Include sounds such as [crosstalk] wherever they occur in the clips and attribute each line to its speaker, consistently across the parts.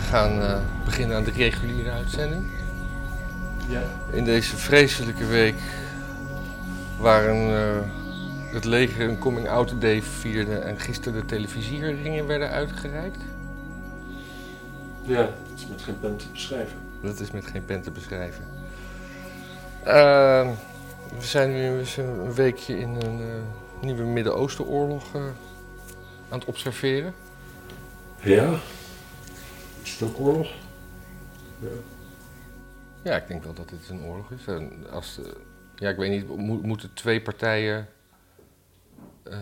Speaker 1: gaan eh, beginnen aan de reguliere uitzending.
Speaker 2: Ja.
Speaker 1: In deze vreselijke week waren eh, het leger een coming-out day vierde en gisteren de televisieringen werden uitgereikt.
Speaker 2: Ja, het is met geen pen te beschrijven.
Speaker 1: Dat is met geen pen te beschrijven. Ehm, we zijn nu eens een weekje in een eh, nieuwe Midden-Oosten-oorlog aan het observeren.
Speaker 2: Ja? Is het een oorlog? Ja.
Speaker 1: Ja, ik denk wel dat dit een oorlog is. En als, eh, ja, ik weet niet, mo- moeten twee partijen eh,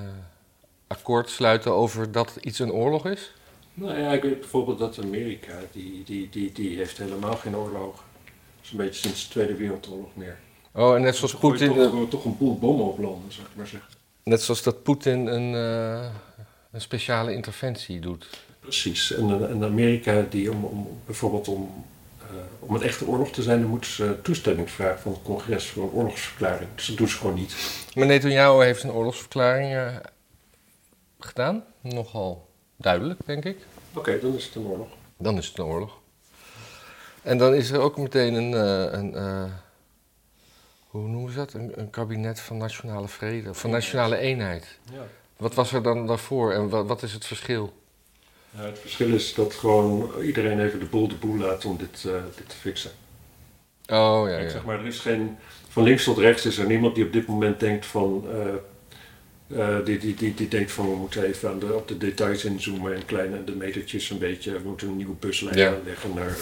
Speaker 1: akkoord sluiten over dat iets een oorlog is?
Speaker 2: Nou ja, ik weet bijvoorbeeld dat Amerika, die, die, die, die heeft helemaal geen oorlog. Zo'n beetje sinds de Tweede Wereldoorlog meer.
Speaker 1: Oh, en net zoals Poetin,
Speaker 2: Toch, toch een boel bommen op landen, zeg ik maar zeggen.
Speaker 1: net zoals dat Poetin een, eh, een speciale interventie doet.
Speaker 2: Precies. En, en Amerika, die om, om, bijvoorbeeld om, eh, om een echte oorlog te zijn, dan moeten ze toestemming vragen van het congres voor een oorlogsverklaring. Dus dat doen ze gewoon niet.
Speaker 1: Maar Netanyahu heeft een oorlogsverklaring eh, gedaan. Nogal duidelijk, denk ik.
Speaker 2: Oké, dan is het een oorlog.
Speaker 1: Dan is het een oorlog. En dan is er ook meteen een, eh, een eh, hoe noemen ze dat? Een, een kabinet van nationale vrede, van nationale eenheid.
Speaker 2: Ja.
Speaker 1: Wat was er dan daarvoor en wat, wat is het verschil?
Speaker 2: Ja, het verschil is dat gewoon iedereen even de boel de boel laat om dit, eh, dit te fixen.
Speaker 1: Oh ja,
Speaker 2: Ik
Speaker 1: ja.
Speaker 2: zeg maar, er is geen, van links tot rechts is er niemand die op dit moment denkt van, eh, eh, die, die, die, die denkt van we moeten even aan de, op de details inzoomen en kleine de metertjes een beetje, we moeten een nieuwe buslijn
Speaker 1: Ja.
Speaker 2: aanleggen naar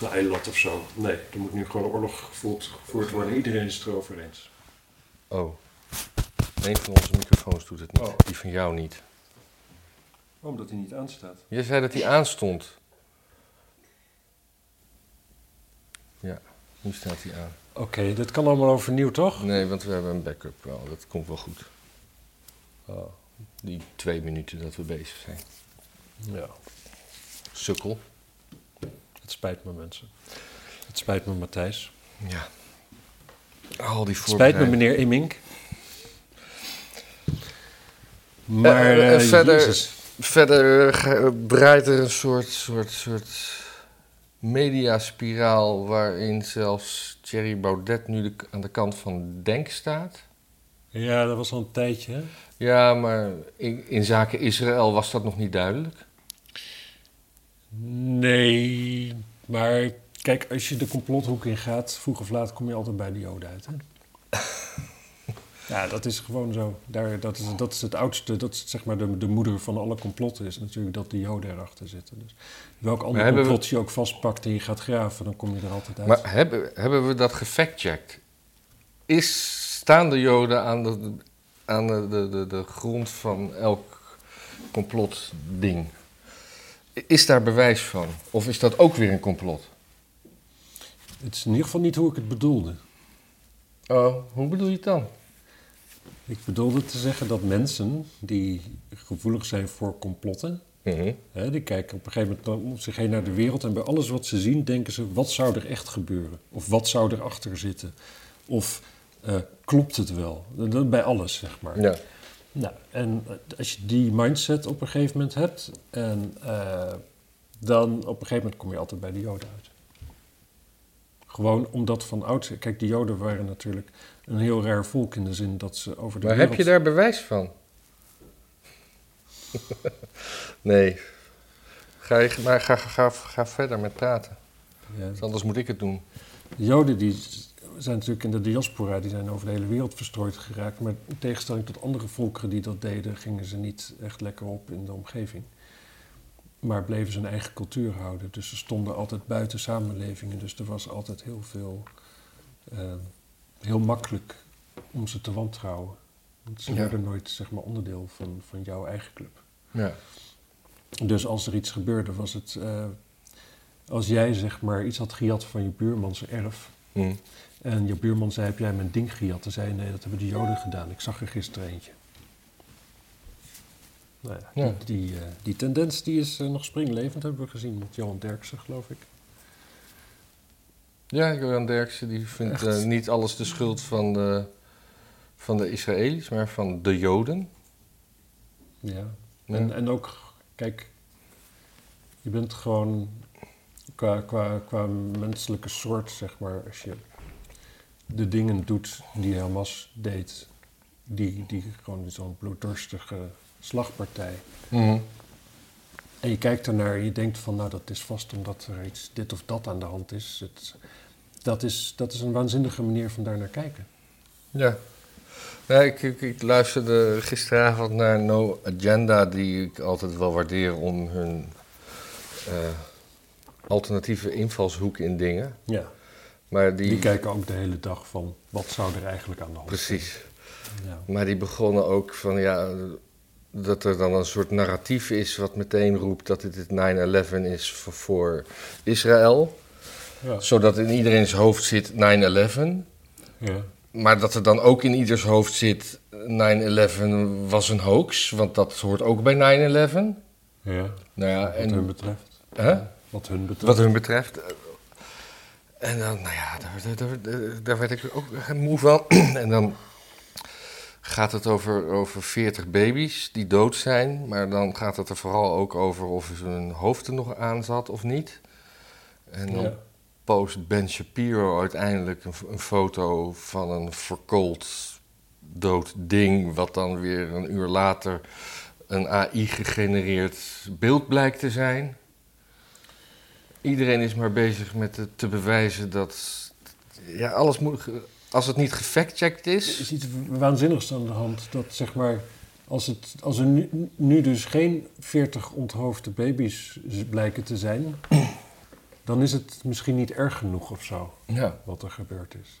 Speaker 2: naar Eilat of zo. Nee, er moet nu gewoon oorlog gevoerd, gevoerd worden. Iedereen is het erover eens.
Speaker 1: Oh. Een van onze microfoons doet het niet.
Speaker 2: Oh.
Speaker 1: Die van jou niet.
Speaker 2: Omdat hij niet aanstaat.
Speaker 1: Je zei dat die aanstond. Ja, nu staat hij aan.
Speaker 3: Oké, dit kan allemaal overnieuw, toch?
Speaker 1: Nee, want we hebben een backup wel. Dat komt wel goed. Oh, die twee minuten dat we bezig zijn.
Speaker 3: Ja.
Speaker 1: Sukkel.
Speaker 3: Het spijt me, mensen. Het spijt me, Matthijs.
Speaker 1: Ja. Al die
Speaker 3: Het spijt me, meneer Immink. Maar
Speaker 1: Eh, eh,
Speaker 3: eh,
Speaker 1: verder-
Speaker 3: Jezus.
Speaker 1: Verder eh, ge- breidt er een soort, soort, soort mediaspiraal waarin zelfs Thierry Baudet nu de- aan de kant van Denk staat.
Speaker 3: Ja, dat was al een tijdje. hè?
Speaker 1: Ja, maar in, in zaken Israël was dat nog niet duidelijk.
Speaker 3: Nee, maar kijk, als je de complothoek in gaat, vroeg of laat kom je altijd bij de Joden uit. Hè? Ja, dat is gewoon zo. Daar, dat, is, dat is het oudste, dat is zeg maar de, de moeder van alle complotten, is natuurlijk dat de Joden erachter zitten. Dus welk ander
Speaker 1: we-
Speaker 3: complot je ook vastpakt en je gaat graven, dan kom je er altijd uit.
Speaker 1: Maar hebben, hebben we dat gefactcheckt? Is, staan de Joden aan de, aan de, de, de, de grond van elk complotding? Is daar bewijs van? Of is dat ook weer een complot?
Speaker 3: Het is in ieder geval niet hoe ik het bedoelde.
Speaker 1: Oh, hoe bedoel je het dan?
Speaker 3: Ik bedoelde te zeggen dat mensen die gevoelig zijn voor complotten,
Speaker 1: Mhm.
Speaker 3: Hè, die kijken op een gegeven moment om zich heen naar de wereld en bij alles wat ze zien denken ze, wat zou er echt gebeuren? Of wat zou erachter zitten? Of eh, klopt het wel? Bij alles, zeg maar.
Speaker 1: Ja.
Speaker 3: Nou, en eh, als je die mindset op een gegeven moment hebt, en, eh, dan op een gegeven moment kom je altijd bij de Joden uit. Gewoon omdat van ouds... Kijk, de Joden waren natuurlijk een heel raar volk in de zin dat ze over de
Speaker 1: Maar
Speaker 3: wereld...
Speaker 1: heb je daar bewijs van? [laughs] nee. Ga, je, maar ga, ga, ga verder met praten.
Speaker 3: Ja,
Speaker 1: Anders moet ik het doen.
Speaker 3: De Joden die zijn natuurlijk in de diaspora, die zijn over de hele wereld verstrooid geraakt. Maar in tegenstelling tot andere volkeren die dat deden, gingen ze niet echt lekker op in de omgeving. Maar bleven ze hun eigen cultuur houden. Dus ze stonden altijd buiten samenlevingen. Dus er was altijd heel veel, eh, heel makkelijk om ze te wantrouwen. Want ze
Speaker 1: Ja.
Speaker 3: werden nooit zeg maar, onderdeel van, van jouw eigen club.
Speaker 1: Ja.
Speaker 3: Dus als er iets gebeurde, was het. eh, als jij zeg maar iets had gejat van je buurman zijn erf.
Speaker 1: Hm.
Speaker 3: En je buurman zei: Heb jij mijn ding gejat? Dan zei je: Nee, dat hebben de Joden gedaan. Ik zag er gisteren eentje. Nou ja,
Speaker 1: Ja.
Speaker 3: Die, die, eh, die tendens die is eh, nog springlevend, hebben we gezien met Johan Derksen, geloof ik.
Speaker 1: Ja, Johan Derksen die vindt eh, niet alles de schuld van de, van de Israëli's, maar van de Joden.
Speaker 3: Ja.
Speaker 1: Ja.
Speaker 3: En, en ook, kijk, Je bent gewoon qua, qua, qua menselijke soort, zeg maar, als je de dingen doet die Hamas deed, die, die gewoon zo'n bloeddorstige slagpartij.
Speaker 1: Mhm.
Speaker 3: En je kijkt ernaar en je denkt van, nou, dat is vast omdat er iets dit of dat aan de hand is. Het, dat is. Dat is een waanzinnige manier van daar naar kijken.
Speaker 1: Ja. Ja, ik, ik, ik luisterde gisteravond naar No Agenda, die ik altijd wel waardeer om hun eh, alternatieve invalshoek in dingen.
Speaker 3: Ja.
Speaker 1: Maar die,
Speaker 3: Die kijken ook de hele dag van, wat zou er eigenlijk aan de hand zijn?
Speaker 1: precies.
Speaker 3: Ja.
Speaker 1: Maar die begonnen ook van ja, dat er dan een soort narratief is wat meteen roept dat dit het 9-11 is voor, voor Israël.
Speaker 3: Ja.
Speaker 1: Zodat in iedereen's hoofd zit 9-11.
Speaker 3: Ja.
Speaker 1: Maar dat er dan ook in ieders hoofd zit 9-11 was een hoax, want dat hoort ook bij 9-11.
Speaker 3: ja.
Speaker 1: Nou ja,
Speaker 3: Wat hun betreft.
Speaker 1: hè?
Speaker 3: Wat hun betreft.
Speaker 1: wat hun betreft. En dan, nou ja, daar, daar, daar, daar werd ik ook moe van. [clears throat] En dan gaat het over, over 40 baby's die dood zijn. Maar dan gaat het er vooral ook over of hun hoofd er nog aan zat of niet. En dan
Speaker 3: Ja.
Speaker 1: Post Ben Shapiro uiteindelijk een, foto van een verkoold dood ding, wat dan weer een uur later een AI-gegenereerd beeld blijkt te zijn. Iedereen is maar bezig met het te bewijzen dat ja, alles moet, als het niet gefactcheckt
Speaker 3: Er
Speaker 1: is.
Speaker 3: is iets waanzinnigs aan de hand. Dat zeg maar, als, het, als er nu, nu dus geen 40 onthoofde baby's blijken te zijn, dan is het misschien niet erg genoeg of zo,
Speaker 1: Ja,
Speaker 3: wat er gebeurd is.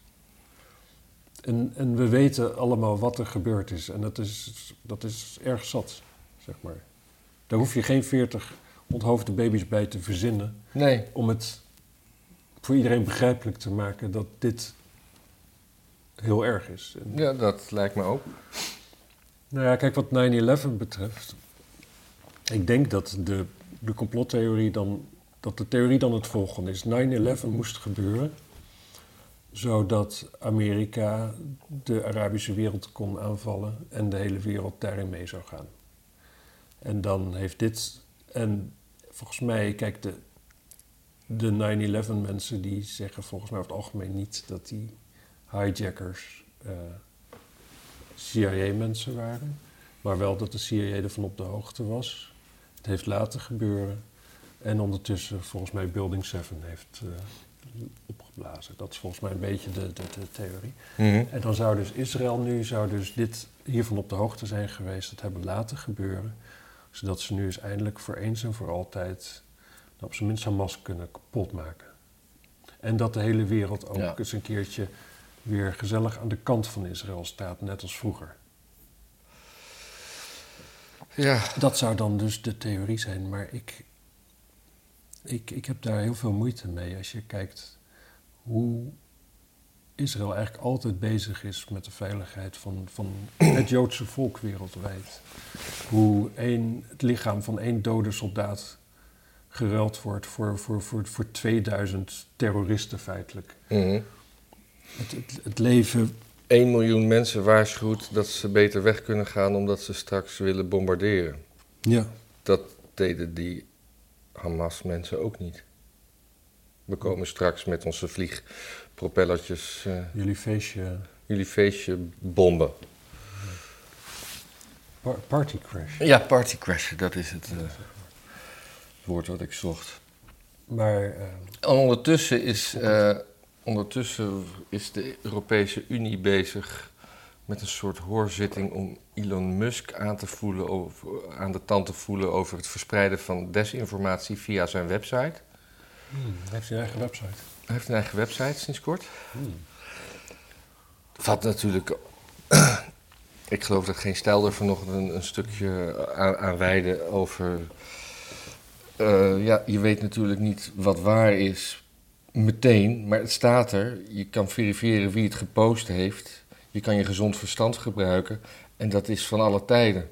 Speaker 3: En, en we weten allemaal wat er gebeurd is. En dat is, dat is erg zat, zeg maar. Daar hoef je geen 40 onthoofde baby's bij te verzinnen
Speaker 1: nee.
Speaker 3: om het voor iedereen begrijpelijk te maken dat dit heel erg is. En
Speaker 1: Ja, dat lijkt me ook.
Speaker 3: Nou ja, kijk, wat 9-11 betreft. Ik denk dat de, de complottheorie dan. Dat de theorie dan het volgende is: 9-11 moest gebeuren. zodat Amerika de Arabische wereld kon aanvallen. en de hele wereld daarin mee zou gaan. En dan heeft dit. En volgens mij, kijk, de, de 9-11 mensen die zeggen volgens mij over het algemeen niet dat die hijackers. eh, CIA-mensen waren. Maar wel dat de CIA ervan op de hoogte was. Het heeft laten gebeuren. En ondertussen volgens mij Building 7 heeft eh, opgeblazen. Dat is volgens mij een beetje de, de, de theorie.
Speaker 1: Mhm.
Speaker 3: En dan zou dus Israël nu zou dus dit hiervan op de hoogte zijn geweest. Het hebben laten gebeuren. Zodat ze nu eens eindelijk voor eens en voor altijd... nou, op zijn minst Hamas kunnen kapotmaken. En dat de hele wereld ook
Speaker 1: Ja.
Speaker 3: eens een keertje weer gezellig aan de kant van Israël staat, net als vroeger.
Speaker 1: Ja,
Speaker 3: Dat zou dan dus de theorie zijn, maar ik, ik, ik heb daar heel veel moeite mee als je kijkt hoe Israël eigenlijk altijd bezig is met de veiligheid van, van [clears throat] het Joodse volk wereldwijd. Hoe één, het lichaam van één dode soldaat geruild wordt voor, voor, voor, voor 2000 terroristen feitelijk.
Speaker 1: Mhm.
Speaker 3: Het, het, het leven
Speaker 1: 1 miljoen mensen waarschuwt dat ze beter weg kunnen gaan omdat ze straks willen bombarderen.
Speaker 3: Ja.
Speaker 1: Dat deden die Hamas-mensen ook niet. We komen straks met onze vliegpropellertjes eh,
Speaker 3: Jullie feestje,
Speaker 1: jullie feestje bomben.
Speaker 3: par- party crash.
Speaker 1: Ja, partycrashen, dat is het eh, woord wat ik zocht.
Speaker 3: Maar eh,
Speaker 1: En ondertussen is, eh, ondertussen is de Europese Unie bezig met een soort hoorzitting om Elon Musk aan, te voelen over, aan de tand te voelen over het verspreiden van desinformatie via zijn website.
Speaker 3: hmm, hij heeft zijn eigen website.
Speaker 1: Hij heeft een eigen website sinds kort.
Speaker 3: Hmm.
Speaker 1: Wat natuurlijk. [clears throat] ik geloof dat geen stijl er vanochtend een, een stukje aan, aan wijde over. eh, ja, je weet natuurlijk niet wat waar is meteen, maar het staat er. Je kan verifiëren wie het gepost heeft. Je kan je gezond verstand gebruiken. En dat is van alle tijden.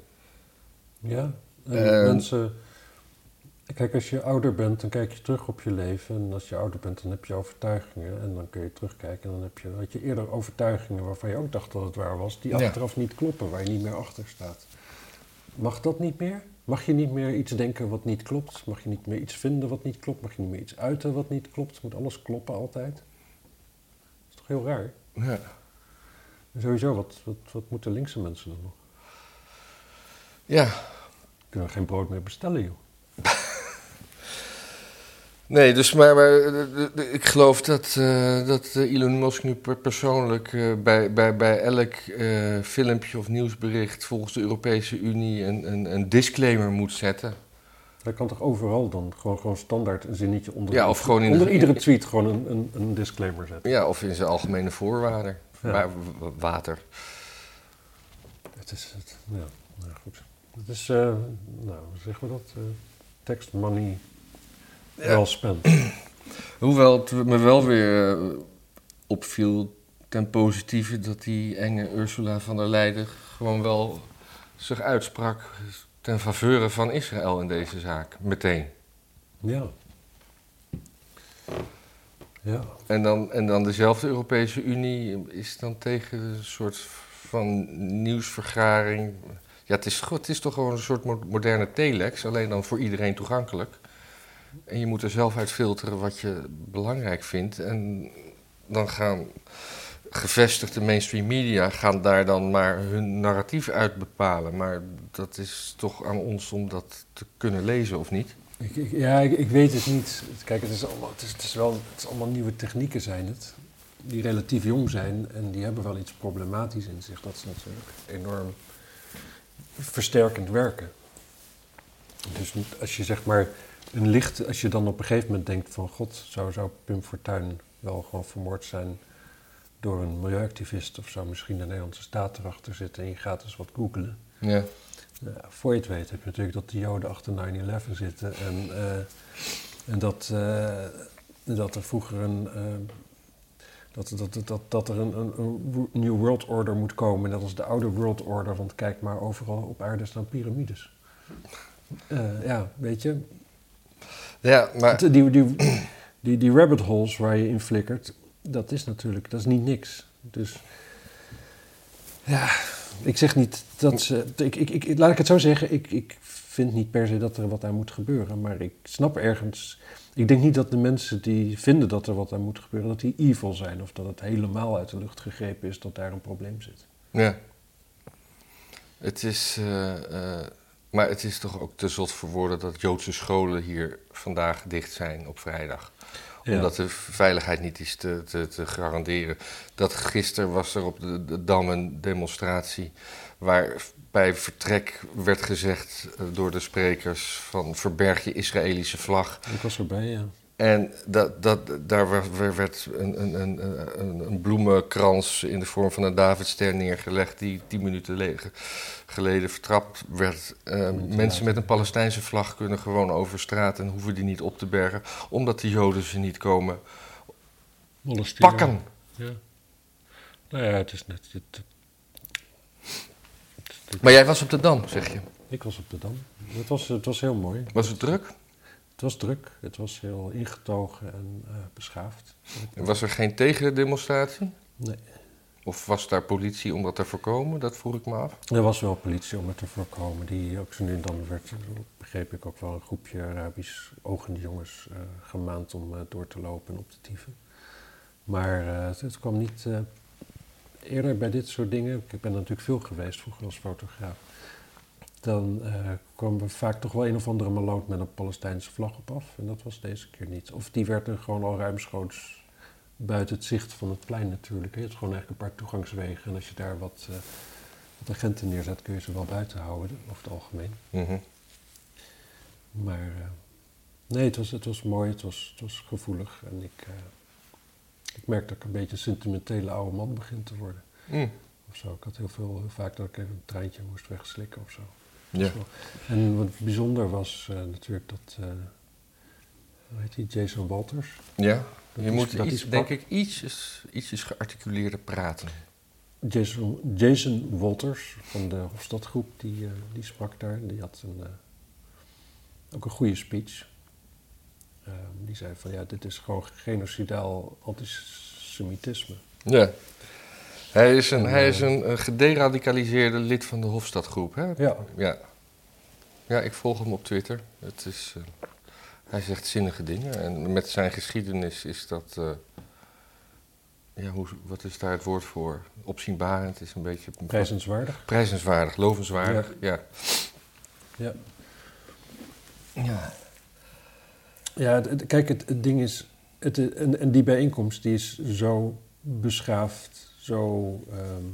Speaker 3: Ja, en
Speaker 1: Eh,
Speaker 3: mensen... Kijk, als je ouder bent, dan kijk je terug op je leven. En als je ouder bent, dan heb je overtuigingen. En dan kun je terugkijken. En dan heb je, had je eerder overtuigingen waarvan je ook dacht dat het waar was. Die
Speaker 1: Ja.
Speaker 3: achteraf niet kloppen, waar je niet meer achter staat. Mag dat niet meer? Mag je niet meer iets denken wat niet klopt? Mag je niet meer iets vinden wat niet klopt? Mag je niet meer iets uiten wat niet klopt? Moet alles kloppen altijd? Dat is toch heel raar?
Speaker 1: Ja.
Speaker 3: Sowieso, wat, wat, wat moeten linkse mensen dan nog?
Speaker 1: ja.
Speaker 3: Kunnen we geen brood meer bestellen, joh. [laughs]
Speaker 1: Nee, dus maar, maar eh, ik geloof dat, eh, dat eh, Elon Musk nu per- persoonlijk bij, bij, bij elk filmpje of nieuwsbericht volgens de Europese Unie een, een, een disclaimer moet zetten.
Speaker 3: Hij kan toch overal dan gewoon, gewoon standaard een zinnetje onder,
Speaker 1: Ja, of gewoon in
Speaker 3: onder
Speaker 1: de-
Speaker 3: iedere tweet gewoon een, een, een disclaimer zetten.
Speaker 1: Ja, of in zijn algemene voorwaarden.
Speaker 3: Ja.
Speaker 1: Wa- water.
Speaker 3: Het is, het, ja, nou goed. Het is, eh, nou, hoe zeggen we dat? Eh text money
Speaker 1: Ja.
Speaker 3: well spent. [clears throat]
Speaker 1: Hoewel het me wel weer eh, opviel ten positieve dat die enge Ursula van der Leyen gewoon wel zich uitsprak ten faveur van Israël in deze zaak. Meteen.
Speaker 3: Ja. Ja.
Speaker 1: En dan, en dan dezelfde Europese Unie is dan tegen een soort van nieuwsvergaring. Ja, het is, het is toch gewoon een soort mo- moderne telex, alleen dan voor iedereen toegankelijk. En je moet er zelf uit filteren wat je belangrijk vindt. En dan gaan gevestigde mainstream media gaan daar dan maar hun narratief uit bepalen. Maar dat is toch aan ons om dat te kunnen lezen of niet?
Speaker 3: Ja, ik, ik weet het niet. Kijk, het is, allemaal, het, is, wel, het is allemaal nieuwe technieken zijn het. Die relatief jong zijn en die hebben wel iets problematisch in zich. Dat is natuurlijk enorm versterkend werken. Dus als je zeg maar een licht, als je dan op een gegeven moment denkt van god, zou, zou Pim Fortuyn wel gewoon vermoord zijn door een milieuactivist of zou misschien de Nederlandse staat erachter zitten en je gaat eens wat googlen.
Speaker 1: Ja.
Speaker 3: Ja, voor je het weet heb je natuurlijk dat de Joden achter 9-11 zitten en, eh, en dat, eh, dat er vroeger een. eh, dat, dat, dat, dat er een, een, new world order moet komen, net als de oude world order, want kijk maar, overal op aarde staan piramides. Ja, weet je,
Speaker 1: Ja, maar.
Speaker 3: die, die, die, die rabbit holes waar je in flikkert, dat is natuurlijk, dat is niet niks. Dus ja, ik zeg niet dat ze. Ik, ik, ik, laat ik het zo zeggen, ik, ik vind niet per se dat er wat aan moet gebeuren, maar ik snap ergens. Ik denk niet dat de mensen die vinden dat er wat aan moet gebeuren, dat die evil zijn of dat het helemaal uit de lucht gegrepen is dat daar een probleem zit.
Speaker 1: Ja. Het is. eh, eh, maar het is toch ook te zot voor woorden dat Joodse scholen hier vandaag dicht zijn op vrijdag.
Speaker 3: Ja.
Speaker 1: Omdat de veiligheid niet is te, te, te garanderen. Dat gisteren was er op de, de Dam een demonstratie. waar bij vertrek werd gezegd eh, door de sprekers: van verberg je Israëlische vlag.
Speaker 3: Ik was erbij, ja.
Speaker 1: En dat, dat, daar werd- een, een, een, een, een bloemenkrans in de vorm van een Davidster neergelegd, die tien minuten le- geleden vertrapt werd. Eh, mensen met een Palestijnse vlag kunnen gewoon over straat en hoeven die niet op te bergen, omdat de Joden ze niet komen
Speaker 3: Molesteren.
Speaker 1: pakken.
Speaker 3: Ja. Nou ja, het is net. Het,
Speaker 1: Maar jij was op de Dam, zeg je.
Speaker 3: ik was op de Dam. Het was, het was heel mooi.
Speaker 1: Was het druk?
Speaker 3: Het was druk, het was heel ingetogen en eh, beschaafd.
Speaker 1: Was er geen tegendemonstratie?
Speaker 3: Nee.
Speaker 1: Of was daar politie om dat te voorkomen? Dat vroeg ik me af.
Speaker 3: Er was wel politie om het te voorkomen. Die ook zo nu en dan werd, begreep ik, ook wel een groepje Arabisch ogende jongens eh, gemaand om eh, door te lopen en op te tieven. Maar het, het kwam niet eerder bij dit soort dingen. Ik ben natuurlijk veel geweest vroeger als fotograaf. Dan eh kwam er vaak toch wel een of andere maloot met een Palestijnse vlag op af. En dat was deze keer niet. Of die werd er gewoon al ruimschoots buiten het zicht van het plein natuurlijk. Je hebt gewoon eigenlijk een paar toegangswegen. En als je daar wat, eh, wat agenten neerzet, kun je ze wel buiten houden, over het algemeen.
Speaker 1: Mhm.
Speaker 3: Maar eh, nee, het was, het was mooi, het was, het was gevoelig. En ik, ik merk dat ik een beetje een sentimentele oude man begin te worden.
Speaker 1: Mm.
Speaker 3: Of zo. Ik had heel veel, heel vaak dat ik even een treintje moest wegslikken of zo.
Speaker 1: Ja.
Speaker 3: En wat bijzonder was eh, natuurlijk dat, eh hoe heet die, Jason Walters.
Speaker 1: ja.
Speaker 3: Dat
Speaker 1: Je
Speaker 3: is-
Speaker 1: moet
Speaker 3: dat
Speaker 1: iets,
Speaker 3: is
Speaker 1: denk ik ietsjes, ietsjes gearticuleerder praten.
Speaker 3: Jason, Jason Walters van de Hofstadgroep, die, eh, die sprak daar. Die had een, ook een goede speech. Eh, die zei van ja, dit is gewoon genocidaal antisemitisme.
Speaker 1: Ja. Hij is een,
Speaker 3: En,
Speaker 1: hij
Speaker 3: eh,
Speaker 1: is een, eh, gederadicaliseerde lid van de Hofstadgroep, hè?
Speaker 3: Ja,
Speaker 1: Ja. Ja, ik volg hem op Twitter. Het is, eh, hij zegt zinnige dingen. En met zijn geschiedenis is dat... ja, hoe, wat is daar het woord voor? Opzienbarend is een beetje...
Speaker 3: Prijzenswaardig.
Speaker 1: Prijzenswaardig, lovenswaardig. Ja.
Speaker 3: Ja.
Speaker 1: ja.
Speaker 3: Ja, kijk, het, het ding is... Het, en, en die bijeenkomst die is zo beschaafd, zo... ehm,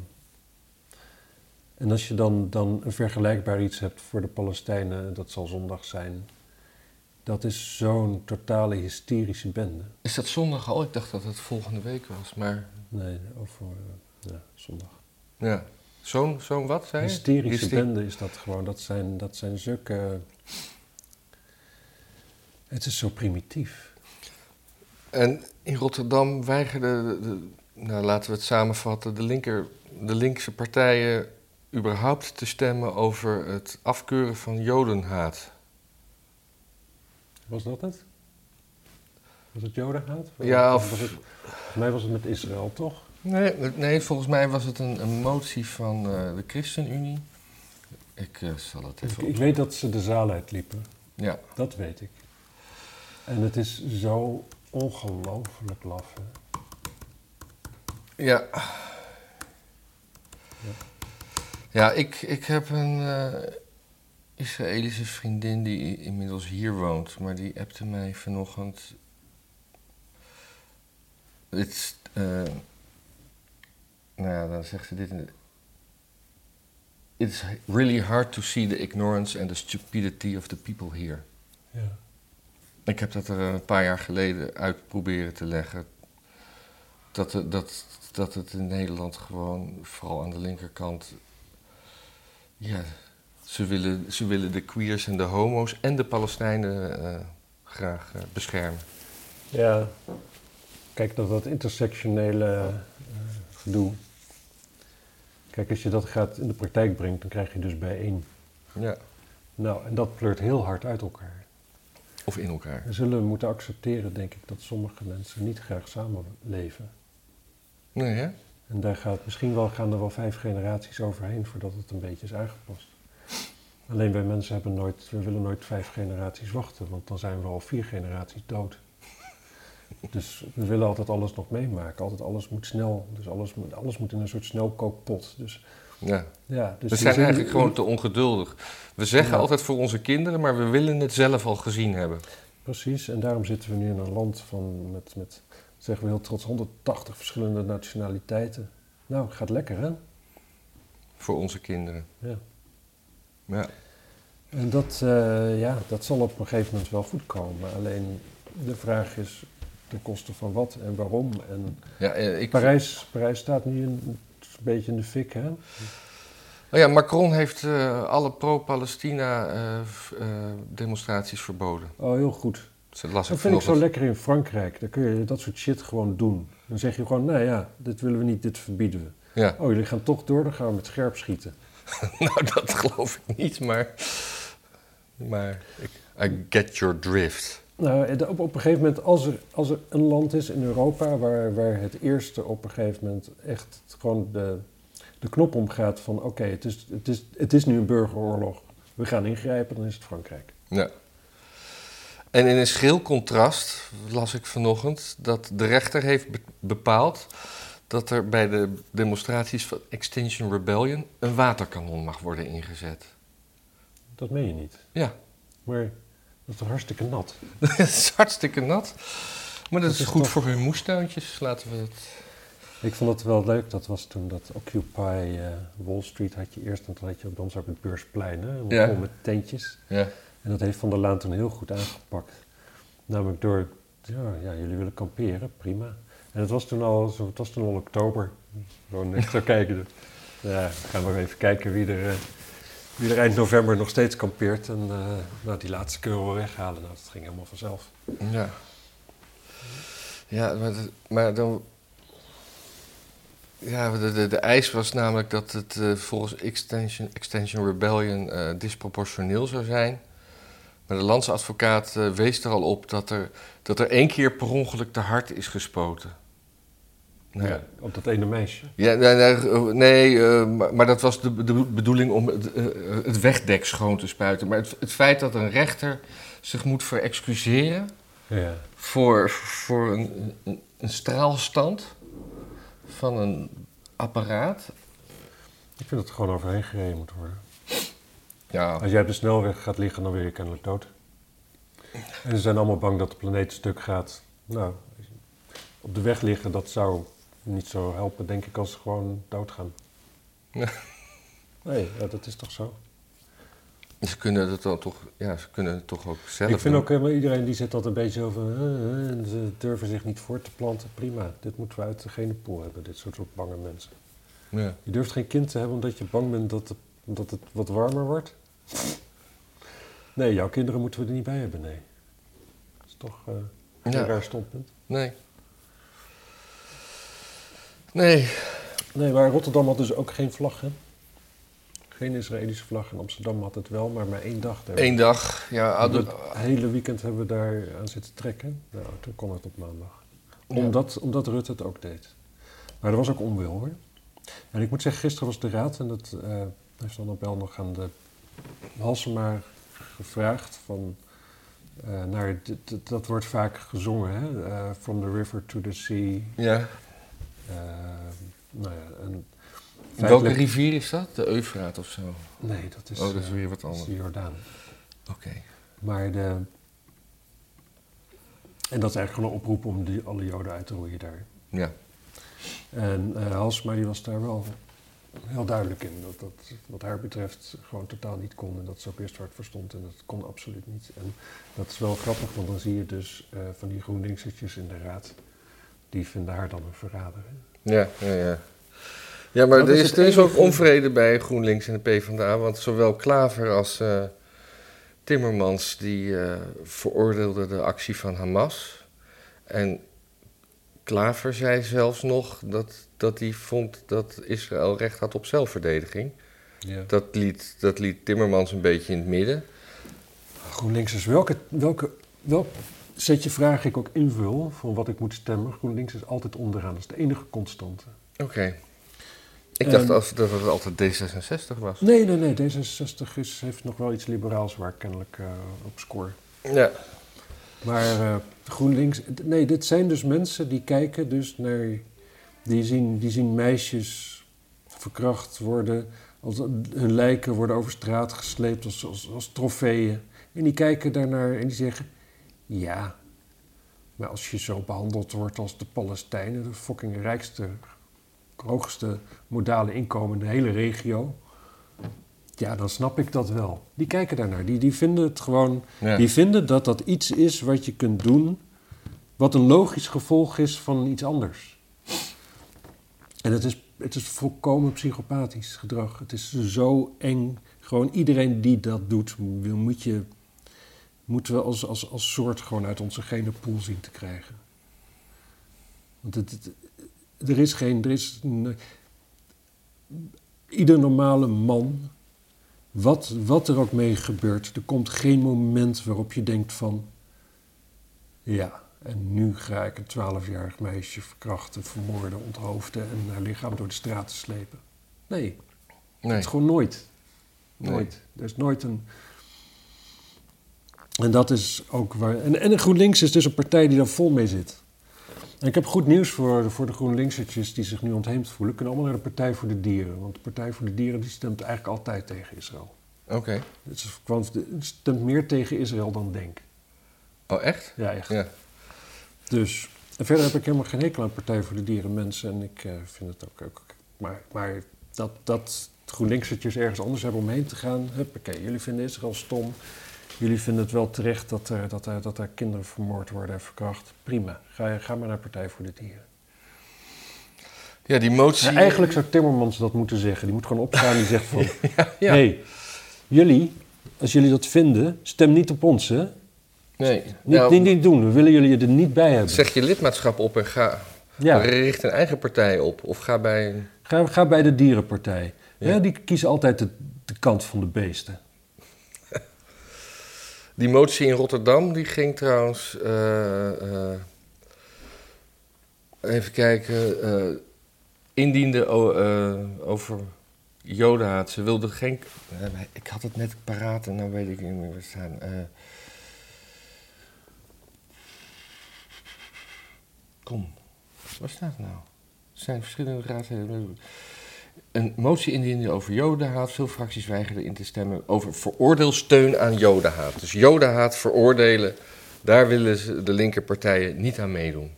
Speaker 3: en als je dan, dan een vergelijkbaar iets hebt voor de Palestijnen, dat zal zondag zijn... Dat is zo'n totale hysterische bende.
Speaker 1: Is dat zondag al? Ik dacht dat het volgende week was, maar...
Speaker 3: Nee, over eh, ja, zondag.
Speaker 1: Ja. Zo'n zo'n wat, zei je?
Speaker 3: Hysterische
Speaker 1: Hyster-
Speaker 3: bende is dat gewoon. Dat zijn, dat zijn zulke... Het is zo primitief.
Speaker 1: En in Rotterdam weigerden, de, de- nou, laten we het samenvatten, de, linker, de linkse partijen überhaupt te stemmen over het afkeuren van jodenhaat.
Speaker 3: Was dat het? Was het Jodenhaat?
Speaker 1: Ja,
Speaker 3: Of
Speaker 1: of-
Speaker 3: was het, volgens mij was het met Israël, toch?
Speaker 1: Nee, nee volgens mij was het een, een motie van eh, de ChristenUnie. Ik eh, zal het
Speaker 3: Ik,
Speaker 1: even
Speaker 3: ik weet dat ze de zaal uitliepen.
Speaker 1: Ja,
Speaker 3: Dat weet ik. En het is zo ongelooflijk laf. Hè?
Speaker 1: Ja. Ja, ik, ik heb een eh, Israëlische vriendin die inmiddels hier woont, maar die appte mij vanochtend. It's, eh, nou ja, dan zegt ze dit. in- It's really hard to see the ignorance and the stupidity of the people here.
Speaker 3: Ja.
Speaker 1: Ik heb dat er een paar jaar geleden uit proberen te leggen. Dat, het- dat, dat het in Nederland gewoon, vooral aan de linkerkant. Ja, ze willen, ze willen de queers en de homo's en de Palestijnen eh, graag eh, beschermen.
Speaker 3: ja. Kijk, dat, dat intersectionele eh, gedoe. Kijk, als je dat gaat in de praktijk brengt, dan krijg je dus bijeen.
Speaker 1: Ja,
Speaker 3: Nou, en dat pleurt heel hard uit elkaar.
Speaker 1: of in elkaar.
Speaker 3: We zullen moeten accepteren, denk ik, dat sommige mensen niet graag samenleven.
Speaker 1: Nee, hè?
Speaker 3: En daar gaat misschien wel, gaan er wel vijf generaties overheen voordat het een beetje is aangepast. Alleen wij mensen hebben nooit, we willen nooit vijf generaties wachten, want dan zijn we al vier generaties dood. Dus we willen altijd alles nog meemaken. Altijd alles moet snel. Dus alles moet, alles moet in een soort snelkookpot. Dus
Speaker 1: Ja.
Speaker 3: ja, dus
Speaker 1: we zijn eigenlijk gewoon te ongeduldig. We zeggen
Speaker 3: Ja.
Speaker 1: altijd voor onze kinderen, maar we willen het zelf al gezien hebben.
Speaker 3: Precies, en daarom zitten we nu in een land van, met, met zeggen we heel trots, 180 verschillende nationaliteiten. Nou, gaat lekker hè?
Speaker 1: Voor onze kinderen.
Speaker 3: Ja.
Speaker 1: Ja.
Speaker 3: En dat, eh, ja, dat zal op een gegeven moment wel goed komen. Alleen de vraag is ten koste van wat en waarom. En
Speaker 1: Ja, eh, ik,
Speaker 3: Parijs, Parijs staat nu een, beetje in de fik, hè?
Speaker 1: Oh ja, Macron heeft eh, alle pro-Palestina eh, v- eh, demonstraties verboden.
Speaker 3: Oh, heel goed.
Speaker 1: Dat
Speaker 3: vind ik zo lekker in Frankrijk. Dan kun je dat soort shit gewoon doen. Dan zeg je gewoon, nou ja, dit willen we niet, dit verbieden we.
Speaker 1: Ja,
Speaker 3: Oh, jullie gaan toch door, dan gaan we met scherp schieten. [laughs]
Speaker 1: nou dat geloof ik niet, maar... Maar ik, I get your drift.
Speaker 3: Nou, eh, op, op een gegeven moment, als er, als er een land is in Europa waar, waar het eerste op een gegeven moment echt gewoon de, de knop omgaat van oké, het, is, het, is, het is nu een burgeroorlog, we gaan ingrijpen, dan is het Frankrijk.
Speaker 1: Ja. En in een schril contrast las ik vanochtend dat de rechter heeft be- bepaald dat er bij de demonstraties van Extinction Rebellion een waterkanon mag worden ingezet.
Speaker 3: Dat meen je niet.
Speaker 1: Ja,
Speaker 3: Maar dat is hartstikke nat? [laughs]
Speaker 1: Het is hartstikke nat. Maar dat,
Speaker 3: Dat
Speaker 1: is goed
Speaker 3: toch-
Speaker 1: voor hun moestuintjes, laten we het...
Speaker 3: Ik vond het wel leuk, dat was toen dat Occupy eh, Wall Street had je eerst, en toen had je ook op het beursplein, hè,
Speaker 1: Ja.
Speaker 3: vol met tentjes.
Speaker 1: Ja.
Speaker 3: En dat heeft Van der Laan toen heel goed aangepakt. Namelijk door, ja, ja jullie willen kamperen, prima. En het was toen al, zo- het was toen al oktober. Gewoon net zo [laughs] kijken. Ja, gaan we even kijken wie er, eh, wie er eind november nog steeds kampeert. En eh, nou, die laatste we wel weghalen. Nou, dat ging helemaal vanzelf.
Speaker 1: Ja. Ja, maar, maar dan... Ja, de, de, de eis was namelijk dat het eh, volgens Extension, Extension Rebellion disproportioneel zou zijn. Maar de landsadvocaat eh, wees er al op dat er, dat er één keer per ongeluk te hard is gespoten. Nou,
Speaker 3: Ja, op dat ene meisje.
Speaker 1: Ja, nee, nee, nee, eh, maar, dat was de, de bedoeling om het, eh, het wegdek schoon te spuiten. Maar het, het feit dat een rechter zich moet verexcuseren
Speaker 3: Ja.
Speaker 1: voor, voor een, een, een straalstand van een apparaat.
Speaker 3: Ik vind dat er gewoon overheen gereden moet worden.
Speaker 1: Ja,
Speaker 3: Als jij op de snelweg gaat liggen, dan ben je kennelijk dood. En ze zijn allemaal bang dat de planeet stuk gaat. Nou, op de weg liggen, dat zou niet zo helpen, denk ik, als ze gewoon doodgaan.
Speaker 1: Ja.
Speaker 3: Nee, ja, dat is toch zo?
Speaker 1: ze kunnen het dan toch, ja, ze kunnen het toch ook zelf
Speaker 3: ik vind
Speaker 1: doen.
Speaker 3: ook helemaal iedereen die zit altijd een beetje over. eh, eh, en ze durven zich niet voor te planten. Prima, dit moeten we uit de genepool hebben, dit soort bange mensen.
Speaker 1: Ja.
Speaker 3: Je durft geen kind te hebben omdat je bang bent dat het, dat het wat warmer wordt? Nee, jouw kinderen moeten we er niet bij hebben, nee. Dat is toch eh, een
Speaker 1: Ja.
Speaker 3: raar standpunt.
Speaker 1: Nee. Nee.
Speaker 3: Nee, maar Rotterdam had dus ook geen vlag, hè? Geen Israëlische vlag. In Amsterdam had het wel, maar maar één dag. Daar.
Speaker 1: Eén dag, ja,
Speaker 3: Het hele weekend hebben we daar aan zitten trekken. Nou, toen kon het op maandag.
Speaker 1: Ja.
Speaker 3: Omdat, omdat Rutte het ook deed. Maar er was ook onwil, hoor. En ik moet zeggen, gisteren was de raad... en dat eh, heeft dan op wel nog aan de Halsema gevraagd... van eh, naar, dat wordt vaak gezongen, hè? eh, from the river to the sea.
Speaker 1: ja.
Speaker 3: eh, nou ja, en
Speaker 1: Welke rivier is dat? De Eufraat of zo?
Speaker 3: Nee, dat is,
Speaker 1: Oh, dat is weer wat anders.
Speaker 3: de Jordaan.
Speaker 1: Oké.
Speaker 3: Maar de... En dat is eigenlijk gewoon een oproep om die, alle Joden uit te roeien daar.
Speaker 1: Ja.
Speaker 3: En eh Halsema die was daar wel heel duidelijk in. Dat dat wat haar betreft gewoon totaal niet kon. En dat ze ook eerst hard verstond. En dat kon absoluut niet. En dat is wel grappig, want dan zie je dus eh, van die GroenLinks'ertjes in de raad. Die vinden haar dan een verrader. hè.
Speaker 1: Ja, ja, ja. Ja, maar
Speaker 3: Dat
Speaker 1: er
Speaker 3: is
Speaker 1: er is ook onvrede bij GroenLinks en de PvdA. Want zowel Klaver als eh, Timmermans die eh, veroordeelden de actie van Hamas. En Klaver zei zelfs nog dat, dat hij vond dat Israël recht had op zelfverdediging.
Speaker 3: Ja.
Speaker 1: Dat liet, dat liet Timmermans een beetje in het midden.
Speaker 3: GroenLinksers, welke, welke, welk setje vraag ik ook invul van wat ik moet stemmen. GroenLinks is altijd onderaan. Dat is de enige constante.
Speaker 1: Oké. Ik
Speaker 3: Ehm.
Speaker 1: dacht als- dat het altijd D66 was.
Speaker 3: Nee, nee, nee. D66 is, heeft nog wel iets liberaals waar kennelijk eh, op score.
Speaker 1: Ja.
Speaker 3: Maar eh, GroenLinks... Nee, dit zijn dus mensen die kijken dus naar... Die zien, die zien meisjes verkracht worden... Als, hun lijken worden over straat gesleept als, als, als trofeeën. En die kijken daarnaar en die zeggen... Ja, maar als je zo behandeld wordt als de Palestijnen... de fucking rijkste, hoogste modale inkomen in de hele regio... Ja, dan snap ik dat wel. Die kijken daarnaar. Die, die vinden het gewoon...
Speaker 1: ja.
Speaker 3: Die vinden dat dat iets is wat je kunt doen, wat een logisch gevolg is van iets anders. En het is, het is volkomen psychopathisch gedrag. Het is zo eng. Gewoon iedereen die dat doet, wil- moet je, moeten we als, als, als soort gewoon uit onze gene pool zien te krijgen. Want het, het- er is geen. Er is een- ieder normale man wat, wat er ook mee gebeurt, er komt geen moment waarop je denkt van... Ja, en nu ga ik een twaalfjarig meisje verkrachten, vermoorden, onthoofden... en haar lichaam door de straat slepen. Nee,
Speaker 1: Nee.
Speaker 3: het is gewoon nooit.
Speaker 1: Nee.
Speaker 3: Nooit. Er is nooit een... En dat is ook waar... En, en GroenLinks is dus een partij die daar vol mee zit. En ik heb goed nieuws voor, voor de GroenLinks'ertjes die zich nu ontheemd voelen. Kunnen allemaal naar de Partij voor de Dieren. Want de Partij voor de Dieren die stemt eigenlijk altijd tegen Israël.
Speaker 1: Oké.
Speaker 3: Het gewoon- het stemt meer tegen Israël dan denk.
Speaker 1: Oh, echt?
Speaker 3: Ja, echt.
Speaker 1: Ja.
Speaker 3: Dus. En verder heb ik helemaal geen hekel aan Partij voor de Dieren mensen. En ik eh, vind het ook. ook maar, maar dat, dat GroenLinks'ertjes ergens anders hebben om heen te gaan. Huppakee, jullie vinden Israël stom. Jullie vinden het wel terecht dat er, dat er, dat er kinderen vermoord worden en verkracht. Prima. Ga, ga maar naar Partij voor de Dieren.
Speaker 1: Ja, die motie...
Speaker 3: Ja, eigenlijk zou Timmermans dat moeten zeggen. Die moet gewoon opstaan en die zegt van... [laughs]
Speaker 1: ja.
Speaker 3: hey, jullie, als jullie dat vinden, stem niet op ons, hè?
Speaker 1: Nee.
Speaker 3: Niet,
Speaker 1: Nou,
Speaker 3: niet, niet doen. We willen jullie er niet bij hebben.
Speaker 1: Zeg je lidmaatschap op en ga...
Speaker 3: Ja,
Speaker 1: Richt een eigen partij op. Of ga bij...
Speaker 3: ga, ga bij de dierenpartij. Ja. die kiezen altijd de, de kant van de beesten.
Speaker 1: Die motie in Rotterdam, die ging trouwens... eh, eh, even kijken. eh, indiende over jodenhaat. Ze wilde geen... ik had het net paraat en nou weet ik niet meer waar staan. Kom, waar staat het nou? Er zijn verschillende raadsleden. Een motie indiende over jodenhaat. Veel fracties weigerden in te stemmen over veroordeelsteun aan jodenhaat. Dus jodenhaat veroordelen, daar willen ze de linkerpartijen niet aan meedoen.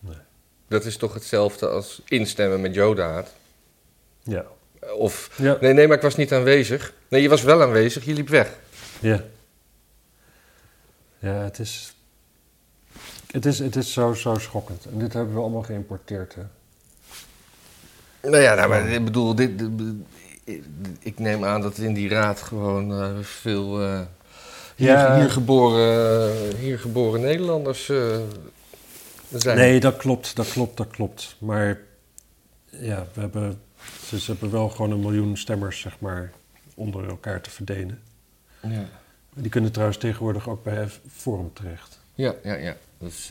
Speaker 3: Nee.
Speaker 1: Dat is toch hetzelfde als instemmen met jodenhaat?
Speaker 3: Ja.
Speaker 1: Of,
Speaker 3: Ja.
Speaker 1: nee, nee, maar ik was niet aanwezig. Nee, je was wel aanwezig, je liep weg.
Speaker 3: Ja. Ja, het is... Het is, het is zo, zo schokkend. En dit hebben we allemaal geïmporteerd, hè?
Speaker 1: Nou ja, nou, maar ik bedoel, dit, dit- ik neem aan dat in die raad gewoon eh, veel eh, hier,
Speaker 3: Ja.
Speaker 1: hier, geboren, hier geboren Nederlanders eh, zijn.
Speaker 3: Nee, dat klopt, dat klopt, dat klopt. Maar ja, we hebben, ze, ze hebben wel gewoon een miljoen stemmers, zeg maar, onder elkaar te verdelen.
Speaker 1: Ja,
Speaker 3: Die kunnen trouwens tegenwoordig ook bij Forum terecht.
Speaker 1: ja, ja. ja. Dat, is,